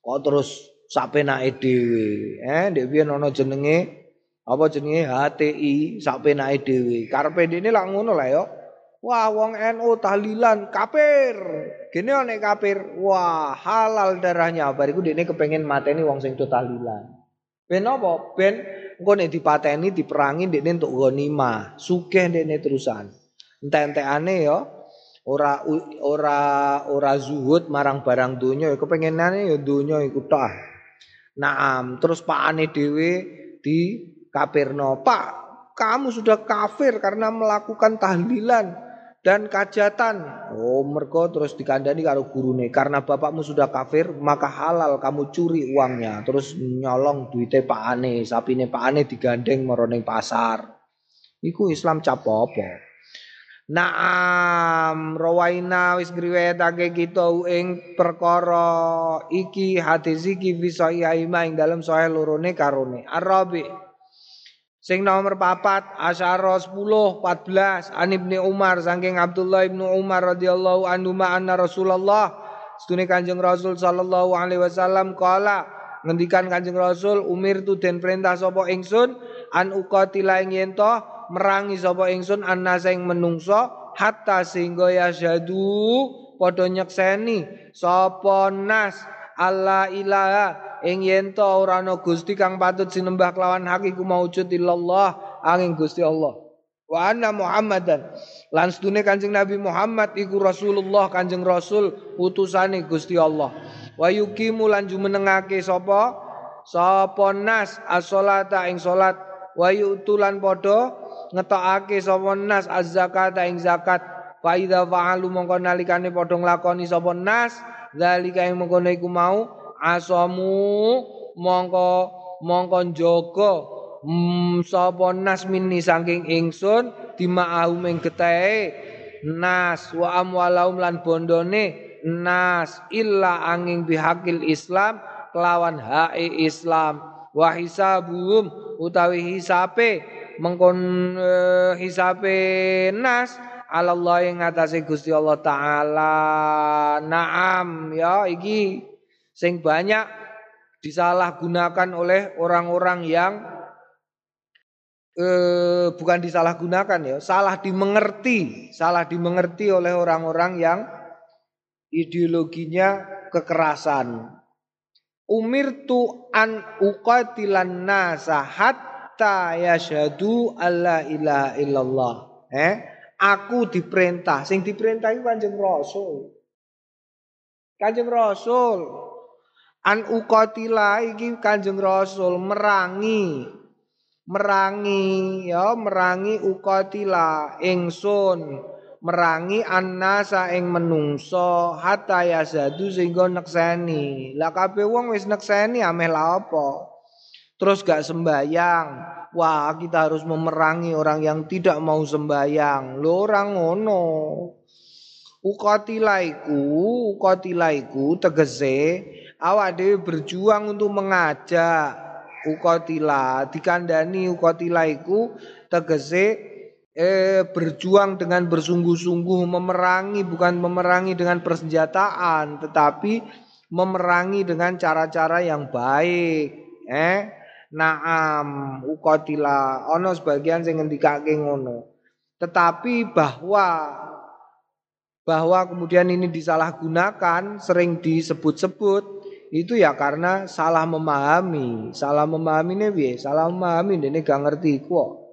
Kok terus sapenake dhewe, eh piye ana jenenge apa jenenge HTI sapenake dhewe. Karepe dene lak ngono lah ya. Wah, wong NU tahlilan kafir. Gini nek kafir, wah halal darahnya. Bariku dene kepengen mateni wong sing tahlilan. Ben apa? Ben engko nek dipateni diperangi ndekne entuk ghanimah, sugih ndekne terusan. Entek-entekane ya ora ora ora zuhud marang barang donya ya kepengenane ya donya iku tok. Naam, terus pakane dhewe di kafirno. Pak, kamu sudah kafir karena melakukan tahlilan dan kajatan. Oh, mergo terus dikandani karo gurune. Karena bapakmu sudah kafir, maka halal kamu curi uangnya. Terus nyolong duitnya Pak Ane, sapine Pak Ane digandeng meroning pasar. Iku Islam cap apa? Naam rawaina wis ngriwayatake kita ing perkara iki hadis iki sahih ing dalam sahih lorone karone. Arabi Sing nomor papat asyara 10 14 An Ibnu Umar saking Abdullah Ibnu Umar radhiyallahu anhu anna Rasulullah. Setune Kanjeng Rasul sallallahu alaihi wasallam kala ngendikan Kanjeng Rasul umir tu den perintah sapa ingsun an uqatila ing yen merangi sapa ingsun annasa ing menungso hatta sehingga ya syadu padha nyekseni sapa nas Allah ilaha ing yen to ora ana Gusti kang patut sinembah kelawan hak iku maujud illallah angin Gusti Allah. Wa anna Muhammadan. Lan sedune Kanjeng Nabi Muhammad iku Rasulullah Kanjeng Rasul utusane Gusti Allah. Wa yuqimu lan jumenengake sapa? Sapa nas as-sholata ing salat. Wa yutulan padha ngetokake sapa nas az-zakata ing zakat. Fa idza fa'alu mongko nalikane padha nglakoni sapa nas zalika ing mengkono iku mau asamu mongko mongko njaga mm, sapa nas minni saking ingsun dima'ahum ing getahe nas wa amwalahum lan bondone. Nas illa angin bihakil Islam kelawan hae Islam. Wa hisabuhum utawi hisape mengkon uh, hisape nas Allah yang ngatasi Gusti Allah taala. Naam ya iki sing banyak disalahgunakan oleh orang-orang yang eh, bukan disalahgunakan ya, salah dimengerti, salah dimengerti oleh orang-orang yang ideologinya kekerasan. umirtu an uqatilan nasa hatta yashhadu alla ilaha illallah. Eh aku diperintah. Sing diperintah itu Kanjeng Rasul. Kanjeng Rasul an uqatila iki Kanjeng Rasul merangi merangi ya merangi uqatila ingsun merangi annasa ing menungso hatta yazadu sehingga nekseni. Lah kabeh wong wis nekseni ameh la apa? Terus gak sembayang. Wah, kita harus memerangi orang yang tidak mau sembayang. Lho orang ngono. Ukotilaiku, ukotilaiku tegese awak dhewe berjuang untuk mengajak ukotila. Dikandani ukotilaiku tegese eh, berjuang dengan bersungguh-sungguh memerangi bukan memerangi dengan persenjataan tetapi memerangi dengan cara-cara yang baik eh. Naam ukotila. Ono sebagian sing ngendikake ngono. Tetapi bahwa bahwa kemudian ini disalahgunakan sering disebut-sebut itu ya karena salah memahami salah memahami nih salah memahami ini gak ngerti kok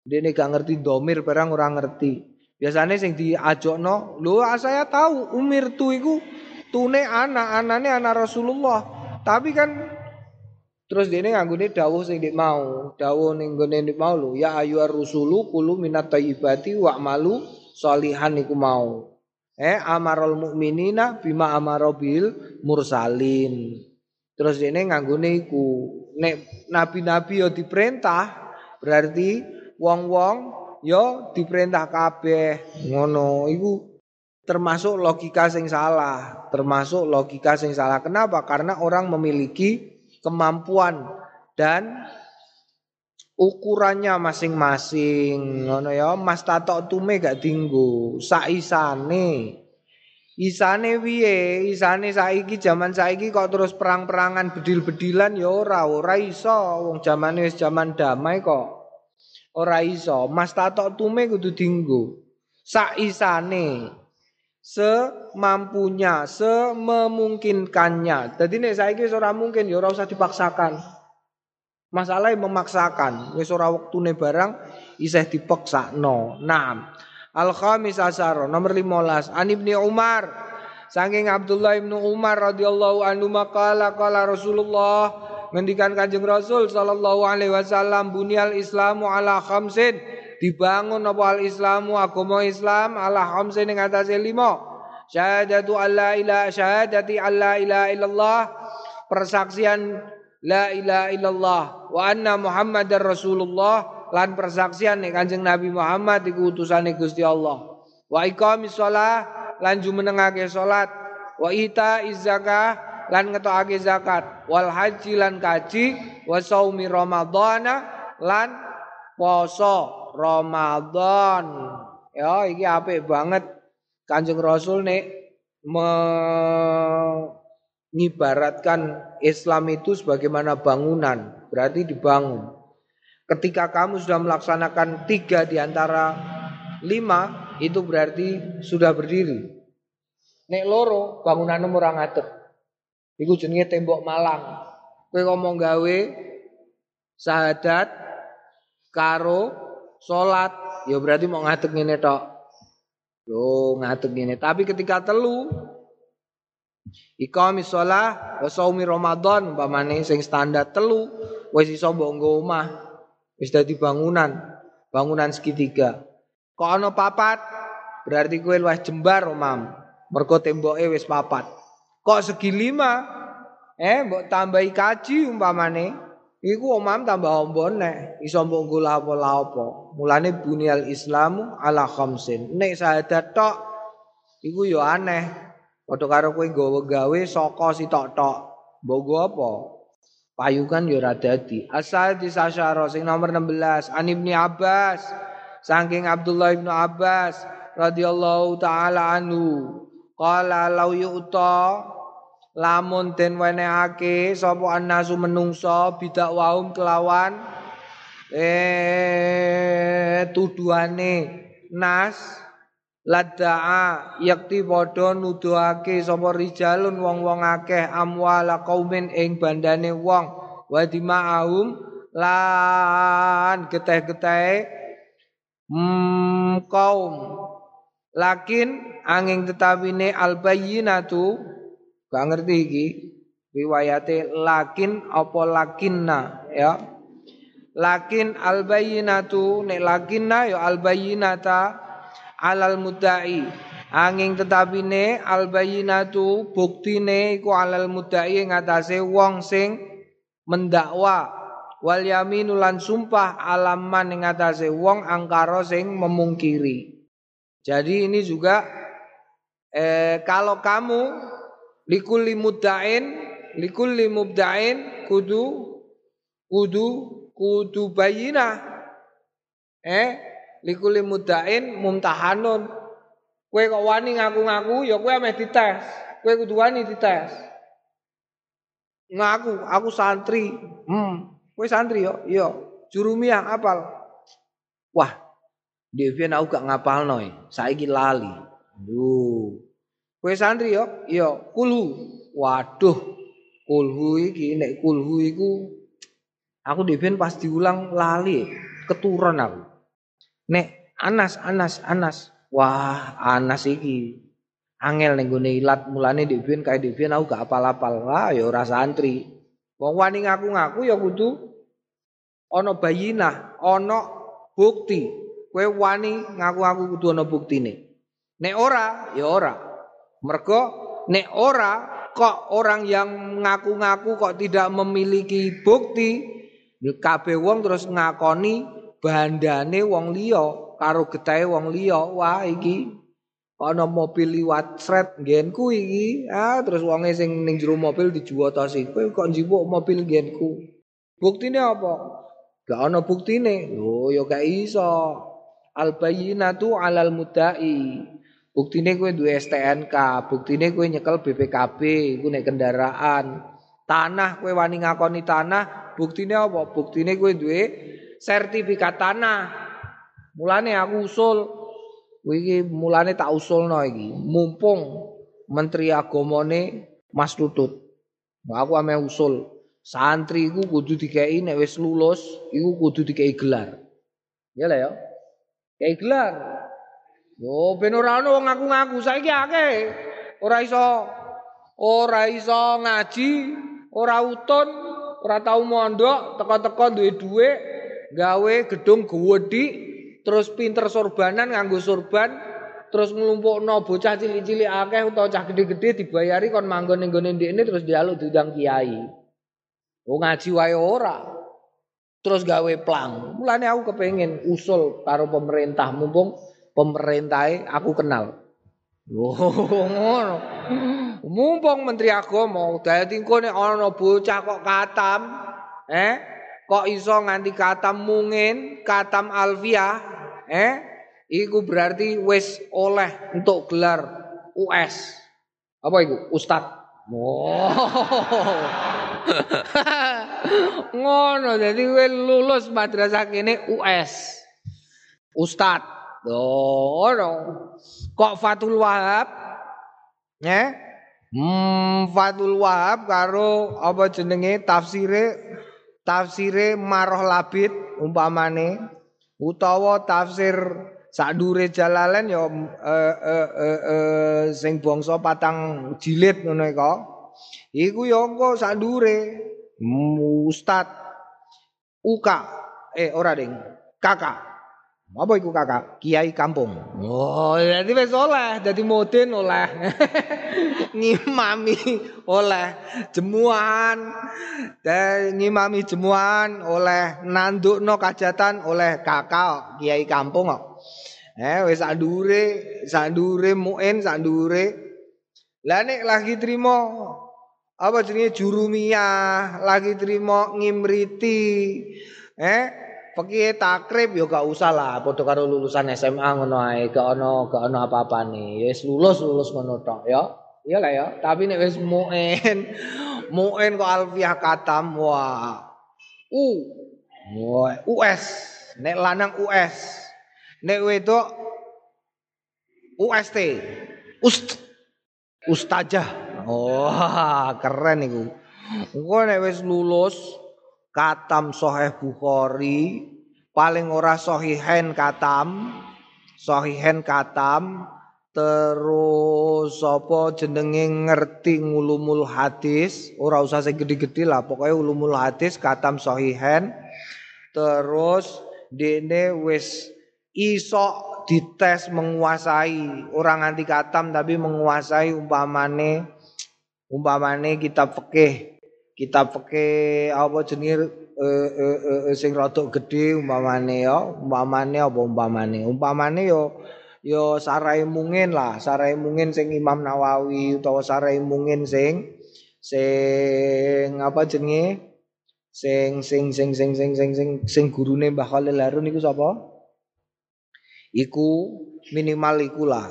Dene gak ngerti domir perang orang ngerti. Biasanya sing diajokno, lho ah, saya tahu umir tu iku tune anak, anane anak Rasulullah. Tapi kan terus dene nganggone dawuh sing dik mau, dawuh ning gone dik mau lho, ya ayu rusulu kulu minat thayyibati wa malu solihan iku mau. Eh amarul mukminina bima amarobil mursalin. Terus dene nganggone iku nek nabi-nabi yo diperintah berarti wong-wong yo diperintah kabeh. Ngono iku termasuk logika sing salah. Termasuk logika sing salah. Kenapa? Karena orang memiliki kemampuan dan ukurannya masing-masing ngono ya mas tato tume gak tinggu saisane Isane piye? Isane saiki zaman saiki kok terus perang-perangan bedil-bedilan ya ora, ora iso. Wong zamane wis zaman damai kok. Ora iso, mas tatok tume kudu dinggo. Saisane semampunya, sememungkinkannya. Jadi nek saiki wis ora mungkin ya ora usah dipaksakan. Masalah memaksakan, wis ora wektune barang isih dipaksakno. Naam. Al khamis asar nomor 15 An Ibnu Umar. Saking Abdullah Ibnu Umar radhiyallahu anhu maqala qala Rasulullah ngendikan Kanjeng Rasul sallallahu alaihi wasallam bunyal Islamu ala khamsin. Dibangun apa al Islamu agama Islam ala khamsin ing atase lima. Syahadatu alla ilaha syahadati alla ilaha illallah. Persaksian la ilaha illallah wa anna muhammadar rasulullah. Lan persaksian nek Kanjeng Nabi Muhammad iku utusane Gusti Allah. Wa iqamis shalah lan jumenengake salat wa ita zakah lan ngetokake zakat. Wal haji lan kaji. Wa saumi ramadhana lan poso Ramadan. Ya iki apik banget. Kanjeng Rasul nek mengibaratkan Islam itu sebagaimana bangunan berarti dibangun ketika kamu sudah melaksanakan tiga di antara lima itu berarti sudah berdiri nek loro bangunan orang ngadeg Iku jenenge tembok Malang. Kowe ngomong gawe sahadat karo salat ya berarti mau ngadeg ngene tok. Yo ngadeg ngene. Tapi ketika telu Iqamis shalah wa shaumi Ramadan umpamane sing standar telu wis iso mbok omah. Wis dadi bangunan, bangunan segitiga. Kok ana papat berarti kowe luwih jembar omam. Mergo temboke wis papat. Kok segi lima? Eh, mbok tambahi kaji umpamane. Iku omam tambah ombon nek iso mbok nggo apa-apa. Mulane bunyal Islamu ala khamsin. Nek syahadat tok iku yo aneh. Padha karo kowe nggawa gawe saka sitok-tok. Mbok apa? Payungan yo ora dadi. Asal disasyara sing nomor 16 An Ibnu Abbas saking Abdullah Ibnu Abbas radhiyallahu taala anhu Qala lau yu'ta lamun den wenehake sapa annasu menungso bidak waum kelawan eh tuduhane nas ladaa yakti padha nuduhake sapa rijalun wong-wong akeh amwala qaumin ing bandane wong. Wa dima'ahum lan geteh-geteh hmm, kaum lakin angin tetapine albayyinatu gak ngerti iki riwayate lakin apa lakinna ya. Lakin albayyinatu nek lakinna ya albayyinata alal mudai angin tetapine albayyinatu buktine iku alal mudai ngatasé wong sing mendakwa. Wal yaminu lan sumpah alaman ing atase wong angkara sing memungkiri. Jadi ini juga eh, kalau kamu likulli muddain likulli mubdain kudu kudu kudu bayina eh likulli muddain mumtahanun kue kok wani ngaku-ngaku ya kue ameh dites kue kudu wani dites ngaku aku santri hmm Kowe santri yo? Iya. Jurumiyah apal. Wah, Devian aku gak ngapalno saiki lali. Duh. Kowe santri yo? Iya, kulhu. Waduh. Kulhu iki nek kulhu iku aku Devian pas diulang lali, keturun aku. Nek Anas, Anas, Anas. Wah, Anas iki angel ning gone ilat mulane Devian kae Devian aku gak apal-apal. Wah, ya ora santri. Wong wani ngaku-ngaku ya kudu ana bayinah, ana bukti. Kowe wani ngaku-ngaku kudu ana buktine. Nek ora, ya ora. Mergo nek ora kok orang yang ngaku-ngaku kok tidak memiliki bukti, kabeh wong terus ngakoni bandane wong liya karo getahe wong liya. Wah iki ana mobil liwat sret nggenku iki. Ah terus wonge sing ning jero mobil dijuwotosi. Kowe kok njipuk mobil nggenku. Buktine apa? Gak ana buktine. Lho ya gak iso. Al bayyinatu 'alal mudda'i. Buktine kowe duwe STNK, buktine kowe nyekel BPKB, iku nek kendaraan. Tanah kowe wani ngakoni tanah, buktine apa? Buktine kowe duwe sertifikat tanah. Mulane aku usul iki mulane tak usulno iki. Mumpung Menteri Agamane Mas Tutut. Aku ame usul Santri iku kudu dikei nek wis lulus iku kudu dikei gelar. Ya lah ya. Kei gelar. Yo ben ora ono wong ngaku-ngaku saiki akeh. Ora iso ora iso ngaji, ora utun, ora tau mondok, teko-teko duwe dhuwit, gawe gedung gedhi, terus pinter sorbanan nganggo sorban, terus nglumpukno bocah cilik-cilik akeh utawa cah gede-gede dibayari kon manggon ning gone ndekne terus dialuk diundang kiai. Oh ngaji wae ora. Terus gawe plang. Mulane aku kepengen usul karo pemerintah mumpung pemerintahe aku kenal. Oh ngono. Mumpung Menteri Agama dadi engko nek ana bocah kok katam, eh kok iso nganti katam mungin, katam alfiah, eh iku berarti wis oleh untuk gelar US. Apa iku? Ustad. Wow. Ngono jadi kowe lulus madrasah kene US. Ustad. Ngono. Kok Fatul Wahab? Ya? Hmm, Fatul Wahab karo apa jenenge tafsire tafsire Maroh Labid umpamane utawa tafsir Sadure Jalalain ya eh, eh, eh, sing bangsa patang jilid ngono iku. Iku ya engko sadure Ustad Uka eh ora ding kakak apa iku kakak? Kiai kampung. Oh jadi wis oleh jadi modin oleh. Ngimami oleh jemuan. Dan ngimami jemuan oleh nandukno kajatan oleh kakak kiai kampung kok. Eh wis sandure, sandure muin, sandure. Lah nek lagi trimo apa jenenge jurumiyah, lagi trimo ngimriti. Eh Pakai takrib ya gak usah lah padha karo lulusan SMA ngono ae, gak ono gak ono apa-apane. Ya wis lulus lulus ngono tok ya. Iya lah ya, tapi nek wis muin, muin kok alfiah katam wah. U. Wah, US. Nek lanang US. Nek wedok UST. Ust Ustajah. Oh, keren iku. Engko nek wis lulus katam Sahih Bukhari, paling ora sahihen katam, sahihen katam, terus apa jenenge ngerti ngulumul hadis ora usah sing gede-gede lah pokoknya ulumul hadis katam sahihen terus dene wis iso dites menguasai orang anti katam tapi menguasai umpamane umpamane kitab fikih kitab fikih apa jenenge e, e, e, sing rada gede umpamane ya umpamane apa umpamane umpamane yo yo sarai mungin lah, sarai mungin sing Imam Nawawi utawa sarai mungin sing sing apa jenenge? Sing sing sing sing sing sing sing sing gurune Mbah Khalil Harun iku sapa? Iku minimal iku lah.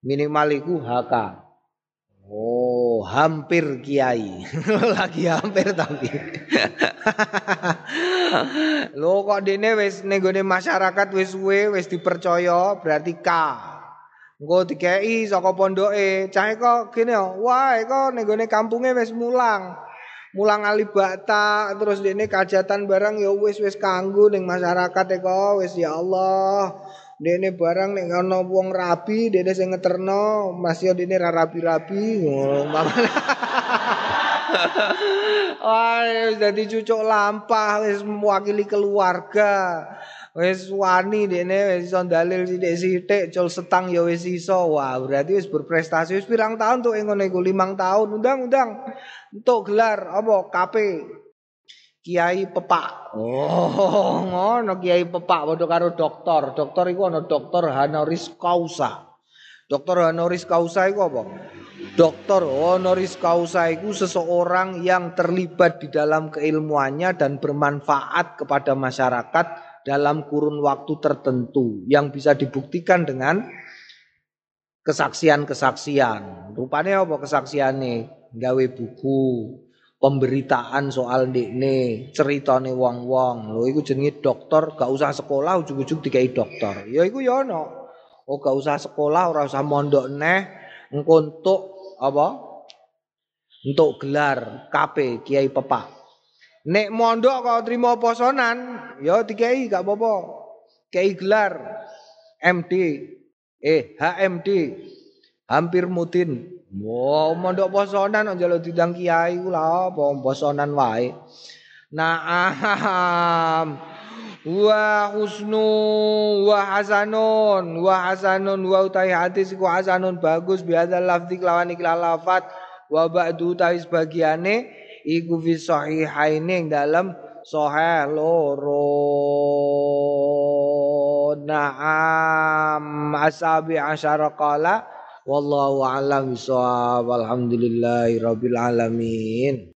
Minimal iku HK. Oh, hampir kiai. Lagi hampir tapi. Lho kok dene wis ning masyarakat wis suwe wis dipercaya berarti K. Engko dikei saka pondoke, cahe kok gini yo, wah kok ning kampunge wis mulang. Mulang alibata terus dene kajatan barang ya wis wis kanggo ning masyarakat e kok wis ya Allah. Dene barang nek ana wong rabi, dene sing ngeterno, masih dene ra rabi-rabi. Oh, Wah, dadi cucuk lampah, wis mewakili keluarga. Wis wani dene wis iso dalil sithik-sithik, cul setang ya wis iso. Wah, berarti wis berprestasi wis pirang tahun tuh ing ngene iku 5 tahun. Undang-undang untuk gelar apa? KP. Kiai Pepak. Oh, ngono Kiai Pepak padha karo dokter. Dokter iku ana dokter honoris causa. Dokter honoris causa iku apa? Dokter honoris causa itu seseorang yang terlibat di dalam keilmuannya dan bermanfaat kepada masyarakat dalam kurun waktu tertentu yang bisa dibuktikan dengan kesaksian-kesaksian. Rupanya apa kesaksiannya? Gawe buku, pemberitaan soal nih ceritane wong-wong. Lho iku jenenge dokter, gak usah sekolah ujug-ujug dikai dokter. Ya iku ya ono. Oh gak usah sekolah, ora usah mondok neh, engko apa? Untuk gelar KP Kiai Pepak. Nek mondok kau terima posonan, ya dikai gak apa-apa. Kiai gelar MD, eh HMD, hampir mutin. Wow, mondok posonan aja lo didang kiai lah apa posonan wae. Naam. Wa husnu wa hasanun wa hasanun wa utai hadis ku hasanun bagus biasa lafzi lawan ikhlas lafat wa ba'du utai sebagiane iku fi sahihaini dalam sahih loro na'am asabi asyara qala wallahu a'lam bisawab alhamdulillahi rabbil alamin